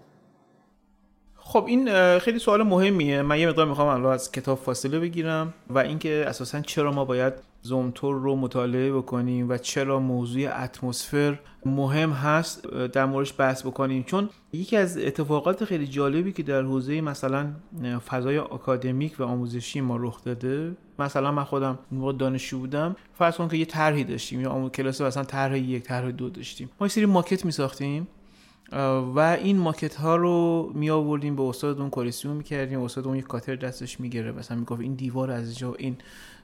خب این خیلی سوال مهمیه. من یه مقدار می‌خوام الان از کتاب فاصله بگیرم و اینکه اساسا چرا ما باید زومتور رو مطالعه بکنیم و چرا موضوع اتمسفر مهم هست در موردش بحث بکنیم. چون یکی از اتفاقات خیلی جالبی که در حوزه مثلا فضای آکادمیک و آموزشی ما رخ داده مثلا من خودم موقع دانشجو بودم فرض کن که یه طرحی داشتیم یا کلاس مثلا طرح یک طرح دو داشتیم. ما یه سری ماکت می ساختیم و این ماکت ها رو می آوردیم به استاد اون کورسیون می‌کردیم. استاد اون یک کاتر دستش می‌گیره مثلا می‌گفت این دیوار از جا این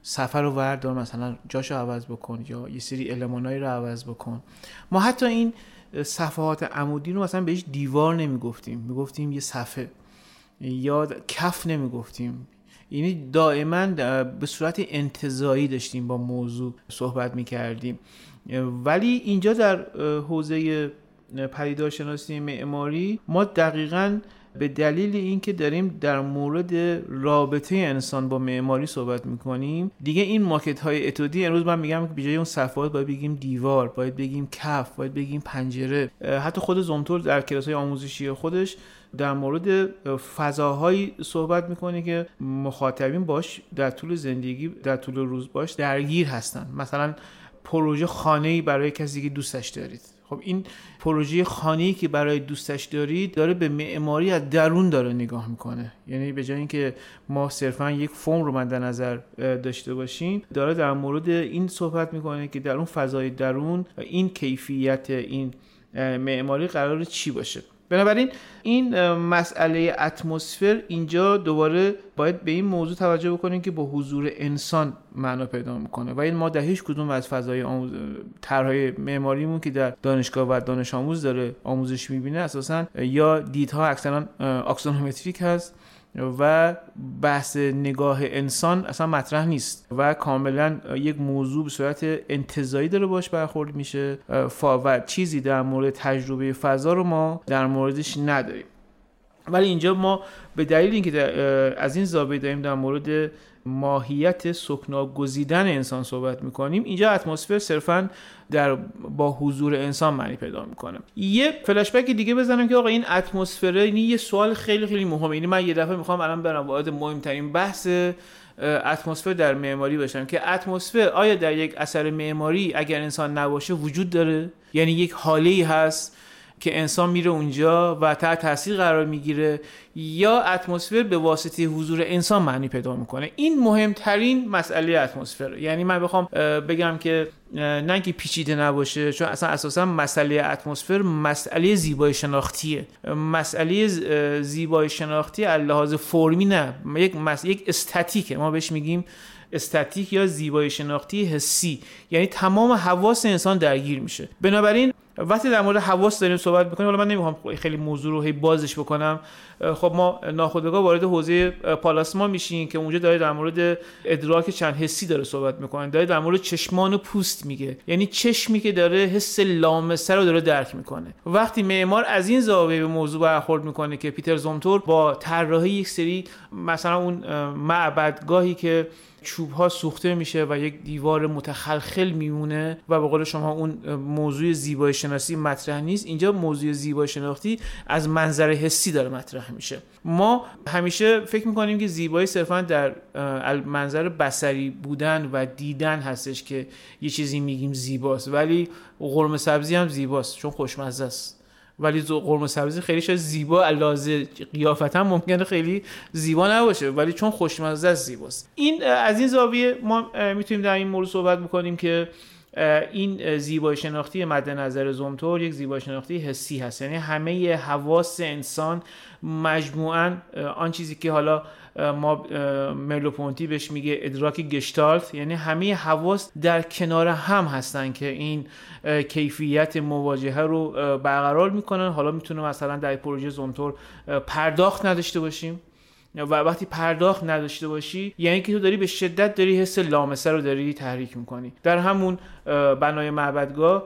سفر رو وردار مثلا جاشو عوض بکن یا یه سری المانایی رو عوض بکن. ما حتی این صفحات عمودی رو مثلا بهش دیوار نمی‌گفتیم. می‌گفتیم یه صفحه. یا کف نمی‌گفتیم. یعنی دائما به صورت انتظایی داشتیم با موضوع صحبت می‌کردیم. ولی اینجا در حوزه پدیدارشناسی معماری ما دقیقا به دلیل اینکه داریم در مورد رابطه انسان با معماری صحبت می‌کنیم دیگه این ماکت های اتودی امروز من میگم که بجای اون صفحات باید بگیم دیوار باید بگیم کف باید بگیم پنجره. حتی خود زومتور در کلاس های آموزشی خودش در مورد فضاهایی صحبت می‌کنه که مخاطبین باش در طول زندگی در طول روز باش درگیر هستن. مثلا پروژه خانه برای کسی که دوستش دارید. خب این پروژه خانه‌ای که برای دوستش دارید داره به معماری از درون داره نگاه می‌کنه. یعنی به جای اینکه ما صرفا یک فرم رو مد نظر داشته باشیم داره در مورد این صحبت می‌کنه که در اون فضای درون این کیفیت این معماری قرار چی باشه. بنابراین این مسئله اتمسفر اینجا دوباره باید به این موضوع توجه بکنیم که با حضور انسان معنا پیدا می‌کنه. و این ما در هیچ کدوم از فضای آموز... طرحهای معماریمون که در دانشگاه و دانش آموز داره آموزش می‌بینه اساسا یا دیدها اکثرا اکسونومتریک هست. و بحث نگاه انسان اصلا مطرح نیست و کاملا یک موضوع به صورت انتظایی داره باش برخورد میشه. و چیزی در مورد تجربه فضا رو ما در موردش نداریم. ولی اینجا ما به دلیل اینکه از این زاویه داریم در مورد ماهیت سکنا گزیدن انسان صحبت می‌کنیم اینجا اتمسفر صرفا در با حضور انسان معنی پیدا می‌کنه. یه فلشبک دیگه بزنم که آقا این اتمسفر این یه سوال خیلی خیلی مهمه. یعنی من یه دفعه می‌خوام الان برم وارد مهمترین بحث اتمسفر در معماری باشم که اتمسفر آیا در یک اثر معماری اگر انسان نباشه وجود داره؟ یعنی یک حاله هست که انسان میره اونجا و تحت تاثیر قرار می‌گیره یا اتمسفر به واسطه حضور انسان معنی پیدا می‌کنه. این مهمترین مسئله اتمسفر یعنی من بخوام بگم که نه که پیچیده نباشه چون اصلا اساسا مسئله اتمسفر مسئله زیبای شناختیه. مسئله زیبای شناختی لحاظ فرمی نه. یک یک استاتیکه. ما بهش میگیم استاتیک یا زیبای شناختی حسی. یعنی تمام حواس انسان درگیر میشه. بنابراین وقتی در مورد حواس داریم صحبت می‌کنیم حالا من نمی‌خوام خیلی موضوع رو هی بازش بکنم. خب ما ناخودآگاه وارد حوزه پالاسما میشیم که اونجا داره در مورد ادراک چند حسی داره صحبت می‌کنه. داره در مورد چشمان و پوست میگه. یعنی چشمی که داره حس لامسه رو داره درک می‌کنه. وقتی معمار از این زاویه به موضوع برخورد می‌کنه که پیتر زومتور با طراحی یک سری مثلا اون معبدگاهی که چوب ها سوخته میشه و یک دیوار متخلخل میمونه و به قول شما اون موضوع زیبای شناسی مطرح نیست اینجا موضوع زیبای شناختی از منظر حسی داره مطرح میشه. ما همیشه فکر می‌کنیم که زیبایی صرفا در منظر بسری بودن و دیدن هستش که یه چیزی میگیم زیباست. ولی قرمه سبزی هم زیباست چون خوشمزه است. ولی قرمه سبزی خیلی شاید زیبا علاوه قیافتا ممکنه خیلی زیبا نباشه ولی چون خوشمزه است زیباست. این از این زاویه ما می‌تونیم در این مورد صحبت بکنیم که این زیبای شناختی مد نظر زومتور یک زیبای شناختی حسی هست. یعنی همه حواس انسان مجموعا آن چیزی که حالا ما ملوپونتی بهش میگه ادراک گشتالت یعنی همه حواس در کنار هم هستن که این کیفیت مواجهه رو برقرار می‌کنن. حالا می‌تونه مثلا در پروژه زومتور پرداخت نداشته باشیم. و وقتی پرداخت نداشته باشی یعنی که تو داری به شدت داری حس لامسه رو داری تحریک می‌کنی. در همون بنای معبدگاه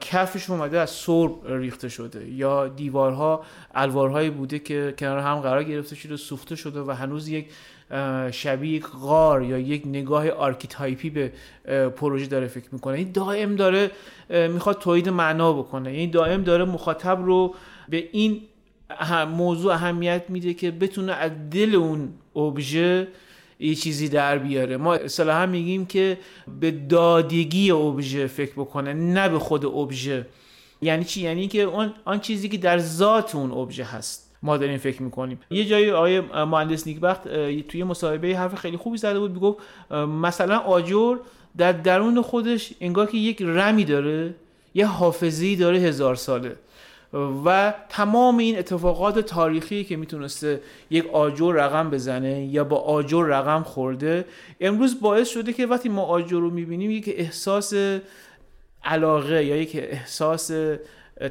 کفش اومده از سرب ریخته شده یا دیوارها الوارهایی بوده که کنار هم قرار گرفته شده سوخته شده و هنوز یک شبیه یک غار یا یک نگاه archetype ی به پروژه داره فکر می‌کنه. این دائم داره می‌خواد تولید معنا بکنه. این دائم داره مخاطب رو به این موضوع اهمیت میده که بتونه از دل اون ابژه یه چیزی در بیاره. ما اصطلاحا میگیم که به دادگی ابژه فکر بکنه نه به خود ابژه. یعنی چی؟ یعنی که اون آن چیزی که در ذات اون ابژه هست. ما داریم فکر می‌کنیم. یه جایی آقای مهندس نیکبخت توی مصاحبه حرف خیلی خوبی زده بود می‌گفت مثلا آجر در درون خودش انگار که یک رمی داره یه حافظه‌ای داره هزار ساله. و تمام این اتفاقات تاریخی که می‌تونسته یک آجر رقم بزنه یا با آجر رقم خورده امروز باعث شده که وقتی ما آجر رو می‌بینیم یک احساس علاقه یا یک احساس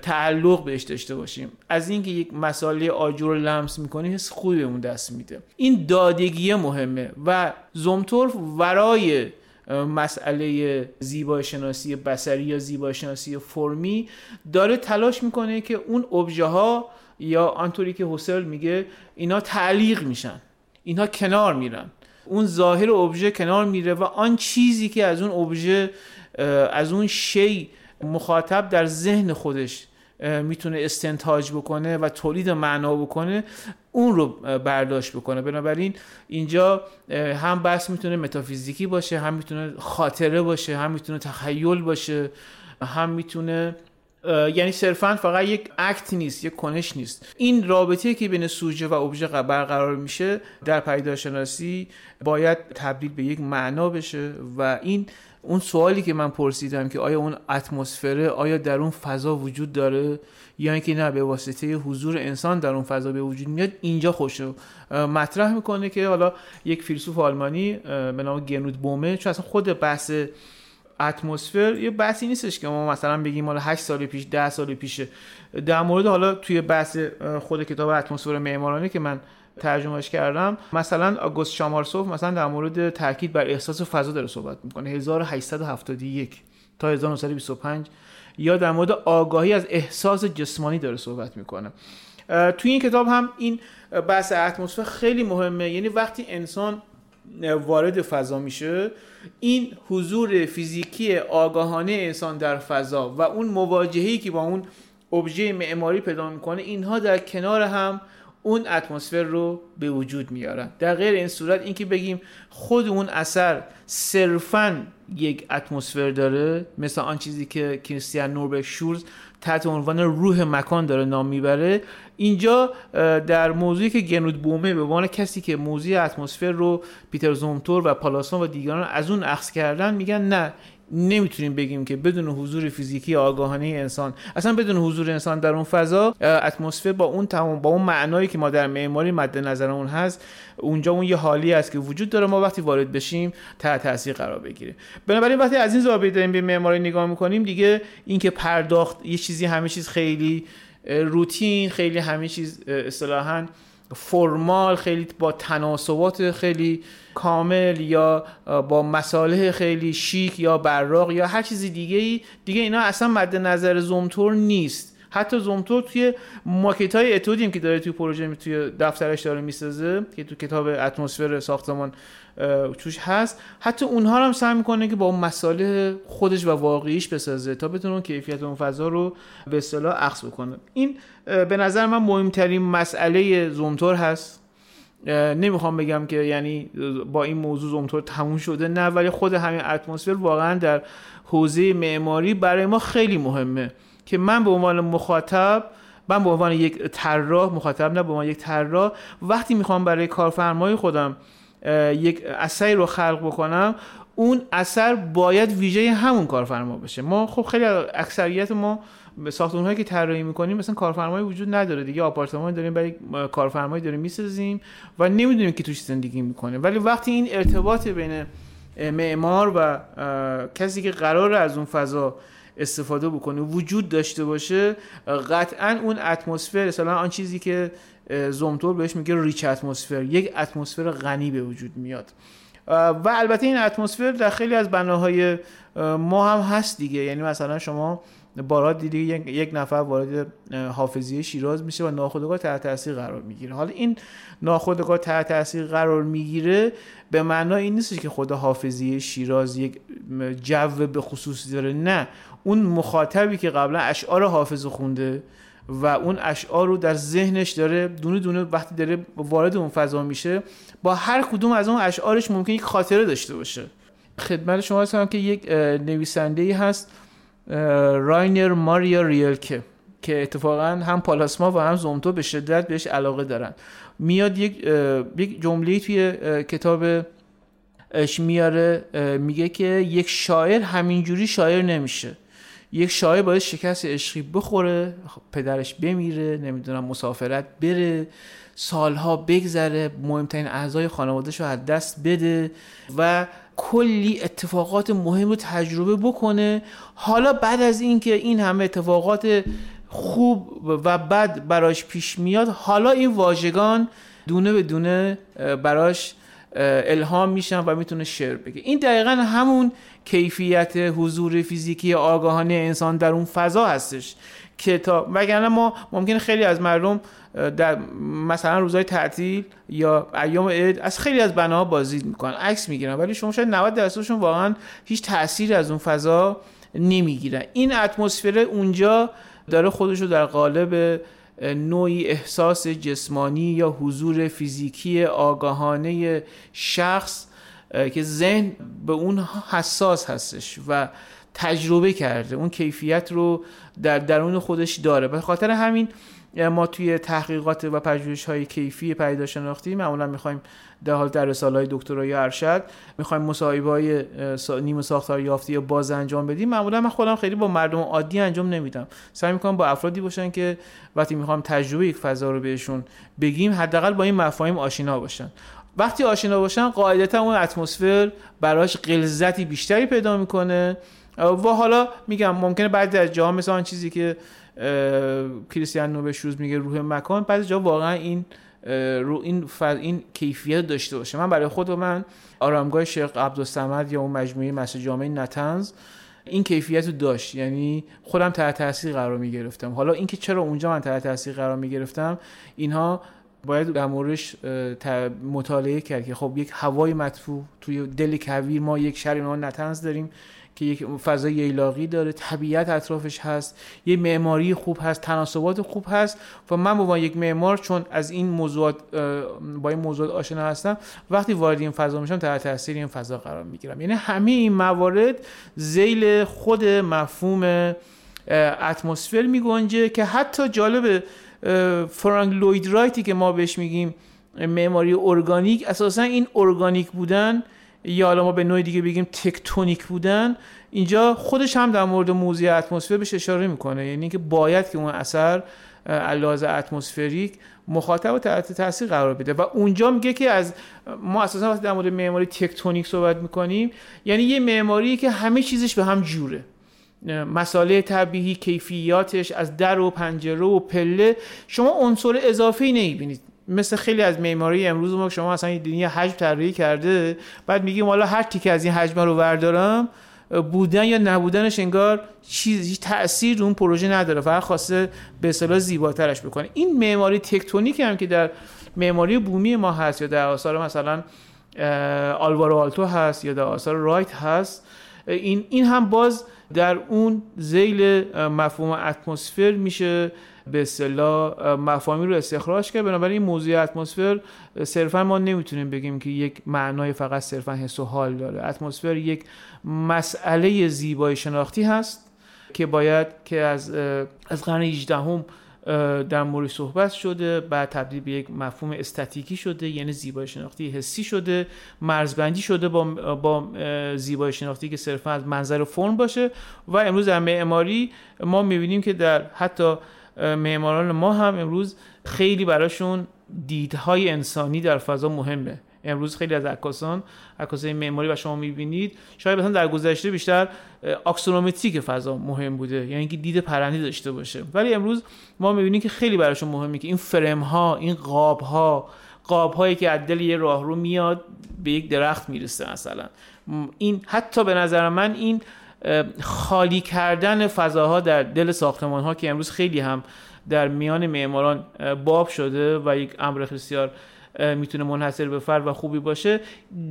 تعلق بهش داشته باشیم. از اینکه یک مسئله آجر لمس می‌کنیم حس خوبی بهمون دست میده. این دادگی مهمه و زومتورف ورای مسئله زیبای شناسی بسری یا زیبای شناسی فرمی داره تلاش می‌کنه که اون ابژه ها یا آنطوری که حسل میگه اینا تعلیق میشن. اینها کنار میرن. اون ظاهر ابژه کنار میره و آن چیزی که از اون ابژه از اون شی مخاطب در ذهن خودش می‌تونه استنتاج بکنه و تولید معنا بکنه اون رو برداشت بکنه. بنابراین اینجا هم بحث می‌تونه متافیزیکی باشه هم می‌تونه خاطره باشه هم می‌تونه تخیل باشه هم می‌تونه یعنی صرفا فقط یک اکت نیست یک کنش نیست. این رابطه که بین سوژه و ابژه برقرار میشه در پیداشناسی باید تبدیل به یک معنا بشه و این اون سوالی که من پرسیدم که آیا اون اتمسفره آیا در اون فضا وجود داره؟ یا اینکه نه به واسطه حضور انسان در اون فضا به وجود میاد اینجا خوشو مطرح می‌کنه که حالا یک فیلسوف آلمانی به نام گنود بومه چون اصلا خود بحث اتمسفر یه بحثی نیستش که ما مثلا بگیم حالا 8 سال پیش 10 سال پیشه. در مورد حالا توی بحث خود کتاب اتمسفر معمارانه که من ترجمهش کردم. مثلا آگوست شامارسوف مثلا در مورد تاکید بر احساس فضا داره صحبت می‌کنه. 1871 تا 1925 یا در مورد آگاهی از احساس جسمانی داره صحبت می‌کنه. توی این کتاب هم این بحث اتمسفر خیلی مهمه. یعنی وقتی انسان وارد فضا میشه این حضور فیزیکی آگاهانه انسان در فضا و اون مواجههی که با اون ابژه معماری پیدا می‌کنه اینها در کنار هم اون اتمسفر رو به وجود میارن. در غیر این صورت اینکه بگیم خود اون اثر صرفا یک اتمسفر داره مثل آن چیزی که کریستیان نوربرگ شورز تحت عنوان روح مکان داره نام می‌بره اینجا در موضوعی که گنود بومه به عنوان کسی که موضوع اتمسفر رو پیتر زومتور و پالاسون و دیگران از اون اخذ کردن میگن نه نمی‌تونیم بگیم که بدون حضور فیزیکی آگاهانه انسان اصلا بدون حضور انسان در اون فضا اتمسفر با اون تمام با اون معنایی که ما در معماری مد نظرمون هست اونجا اون یه حالی است که وجود داره ما وقتی وارد بشیم تحت تاثیر قرار بگیره. بنابراین وقتی از این زاویه داریم به معماری نگاه می‌کنیم دیگه اینکه پرداخت یه چیزی همه چیز خیلی روتین خیلی همه چیز اصطلاحاً فرمال خیلی با تناسبات خیلی کامل یا با مصالح خیلی شیک یا براق یا هر چیزی دیگه ای دیگه اینا اصلا مد نظر زومتور نیست. حتی زومتور توی ماکت های اتودیم که داره توی پروژه توی دفترش داره می‌سازه که تو کتاب اتمسفر ساختمان توش هست. حتی اونها هم سعی می‌کنه که با اون مسائل خودش و واقعیش بسازه تا بتونه کیفیت اون فضا رو به اصطلاح عکس بکنه. این به نظر من مهمترین مسئله زومتور هست. نمی‌خوام بگم که یعنی با این موضوع زومتور تموم شده نه ولی خود همین اتمسفر واقعا در حوزه معماری برای ما خیلی مهمه. که من به عنوان مخاطب من به عنوان یک طراح مخاطب نه به عنوان یک طراح وقتی می‌خوام برای کارفرمای خودم یک اثری رو خلق بکنم اون اثر باید ویژه همون کارفرما بشه. ما خب خیلی اکثریت ما به هایی که طراحی می‌کنیم مثلا کارفرمایی وجود نداره دیگه. آپارتمان داریم برای کارفرمایی داریم می‌سازیم و نمی‌دونیم که توش زندگی می‌کنه. ولی وقتی این ارتباط بین معمار و کسی که قرار از اون فضا استفاده بکنه وجود داشته باشه قطعا اون اتمسفر مثلا آن چیزی که زومتور بهش میگه ریچ اتمسفر یک اتمسفر غنی به وجود میاد. و البته این اتمسفر در خیلی از بناهای ما هم هست دیگه. یعنی مثلا شما بارها دیدی یک نفر وارد حافظیه شیراز میشه و ناخودآگاه تحت تاثیر قرار می‌گیره. حالا این ناخودآگاه تحت تاثیر قرار می‌گیره به معنا این نیست که خود حافظیه شیراز یک جو به خصوصی داره نه. اون مخاطبی که قبلا اشعار حافظ خونده و اون اشعار رو در ذهنش داره دونه دونه وقتی داره وارد اون فضا میشه با هر کدوم از اون اشعارش ممکن یک خاطره داشته باشه. خدمت شما هستم که یک نویسنده ای هست راینر ماریا ریلکه که اتفاقا هم پالاسما و هم زومتو به شدت بهش علاقه دارن. میاد یک یک جمله توی کتاب میاره میگه که یک شاعر همینجوری شاعر نمیشه. یک شاعر باید شکست عشقی بخوره خب پدرش بمیره نمی‌دونم مسافرت بره سالها بگذره مهمترین اعضای خانوادهش رو از دست بده و کلی اتفاقات مهم رو تجربه بکنه. حالا بعد از اینکه این همه اتفاقات خوب و بد براش پیش میاد حالا این واژگان دونه به دونه براش الهام میشن و می‌تونه شعر بگه. این دقیقا همون کیفیت حضور فیزیکی آگاهانه انسان در اون فضا هستش که تا وگرنه ما ممکنه خیلی از مردم در مثلا روزهای تعطیل یا ایام عید از خیلی از بناها بازدید می‌کنن عکس می‌گیرن ولی شما شاید 90 درصدشون واقعا هیچ تأثیری از اون فضا نمی‌گیرن. این اتمسفر اونجا داره خودش رو در قالب نوعی احساس جسمانی یا حضور فیزیکی آگاهانه شخص که ذهن به اون حساس هستش و تجربه کرده. اون کیفیت رو در درون خودش داره. به خاطر همین ما توی تحقیقات و پژوهش های کیفی پیداشناختی معمولا می‌خوایم در حال در رساله های دکترای ارشد می‌خوایم مصاحبه های نیمه ساختار یافتی یا باز انجام بدیم. معمولا من خودم خیلی با مردم عادی انجام نمیدم. سعی می‌کنم با افرادی باشن که وقتی می‌خوام تجربه یک فضا رو بهشون بگیم حداقل با این مفاهیم آشنا باشن. وقتی آشنا باشن قاعدتا اون اتمسفر براش غلظتی بیشتری پیدا می‌کنه. و حالا میگم ممکنه بعد از جاها مثل آن چیزی که کریستیان نوبشوز میگه روح مکان. بعضی جا واقعا این رو این این کیفیت داشته باشه. من برای خود و من آرامگاه شیخ عبدالصمد یا اون مجموعه مسجد جامعه نتنز این کیفیت رو داشت. یعنی خودم تحت تاثیر قرار می گرفتم حالا اینکه چرا اونجا من تحت تاثیر قرار می گرفتم اینها باید در موردش مطالعه کرد که خب یک هوای مدفوع توی دل کویر ما یک شهر ما نتنز داریم. که یک فضای ییلاقی داره طبیعت اطرافش هست یه معماری خوب هست تناسبات خوب هست و من با یک معمار چون از این موضوعات با این موضوعات آشنا هستم وقتی وارد این فضا میشم تحت تاثیر این فضا قرار می‌گیرم. یعنی همه این موارد زیل خود مفهوم اتمسفر میگنجه که حتی جالب فرانک لوید رایتی که ما بهش میگیم معماری ارگانیک اساسا این ارگانیک بودن یا حالا ما به نوع دیگه بگیم تکتونیک بودن اینجا خودش هم در مورد موضوع اتمسفر بهش اشاره می‌کنه. یعنی اینکه باید که اون اثر علاوه اتمسفریک مخاطب و تحت تاثیر قرار بده. و اونجا میگه که از ما اساسا وقتی در مورد معماری تکتونیک صحبت می‌کنیم یعنی یه معماری که همه چیزش به هم جوره. مساله طبیعی کیفیاتش از در و پنجره و پله شما عنصر اضافی نمی‌بینید. مثل خیلی از معماری امروز ما شما اصلا یه حجم طراحی کرده بعد میگیم حالا هر تیکه از این حجم رو بردارم بودن یا نبودنش انگار چیزی تاثیر اون پروژه نداره فقط خواسته به اصطلاح زیباترش بکنه. این معماری تکتونیک هم که در معماری بومی ما هست یا در آثار مثلا آلوارو آلتو هست یا در آثار رایت هست این این هم باز در اون زیل مفهوم اتمسفر میشه. به اصطلاح مفاهیمی رو استخراج کرد. بنابراین این موضوع اتمسفر صرفا ما نمی‌تونیم بگیم که یک معنای فقط صرفا حس و حال داره. اتمسفر یک مسئله زیبای شناختی هست که باید که از از قرن 18 هم در مورد صحبت شده بعد تبدیل به یک مفهوم استاتیکی شده یعنی زیبای شناختی حسی شده مرزبندی شده با با زیبای شناختی که صرفا از منظر فرم باشه. و امروز در معماری ما می‌بینیم که در حتی معماران ما هم امروز خیلی براشون دیدهای انسانی در فضا مهمه. امروز خیلی از عکاسان عکاسای معماری و شما می‌بینید. شاید مثلا در گذشته بیشتر اکسونومتریک فضا مهم بوده یعنی اینکه دید پرنده داشته باشه. ولی امروز ما می‌بینیم که خیلی براشون مهمه که این فرم ها این قاب ها قاب هایی که از دل یه راهرو میاد به یک درخت می‌رسه مثلا. این حتی به نظر من این خالی کردن فضاها در دل ساختمان ها که امروز خیلی هم در میان معماران باب شده و یک امر بسیار می‌تونه منحصر به فرد و خوبی باشه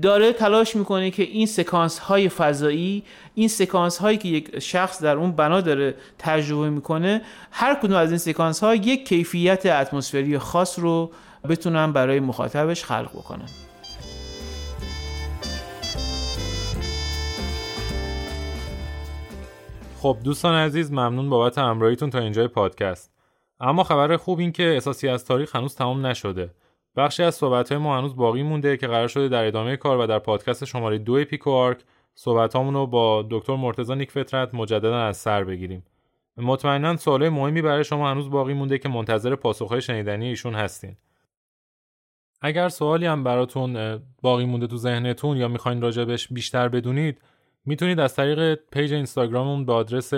داره تلاش می‌کنه که این سکانس های فضایی این سکانس هایی که یک شخص در اون بنا داره تجربه می‌کنه هر کدوم از این سکانس ها یک کیفیت اتمسفری خاص رو بتونن برای مخاطبش خلق بکنن. خب دوستان عزیز ممنون بابت همراهیتون تا اینجای پادکست. اما خبر خوب این که اساسی از تاریخ هنوز تمام نشده. بخشی از صحبت ما هنوز باقی مونده که قرار شده در ادامه کار و در پادکست شماره دو پیکو آرک صحبت رو با دکتر مرتضی نیک فطرت مجددا از سر بگیریم. مطمئنا سوالای مهمی برای شما هنوز باقی مونده که منتظر پاسخهای شنیدنی ایشون هستین. اگر سوالی هم براتون باقی مونده تو ذهنتون یا می‌خواین راجبش بیشتر بدونید می‌تونید از طریق page اینستاگراممون به آدرس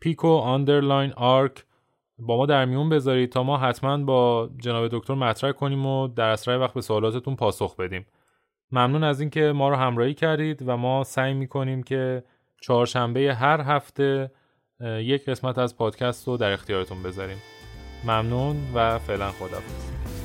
پیکو underline آرک با ما در میون بذارید تا ما حتما با جناب دکتر مطرح کنیم و در اسرع وقت به سوالاتتون پاسخ بدیم. ممنون از اینکه ما رو همراهی کردید و ما سعی می‌کنیم که چهارشنبه هر هفته یک قسمت از پادکست رو در اختیارتون بذاریم. ممنون و فعلا خدافظ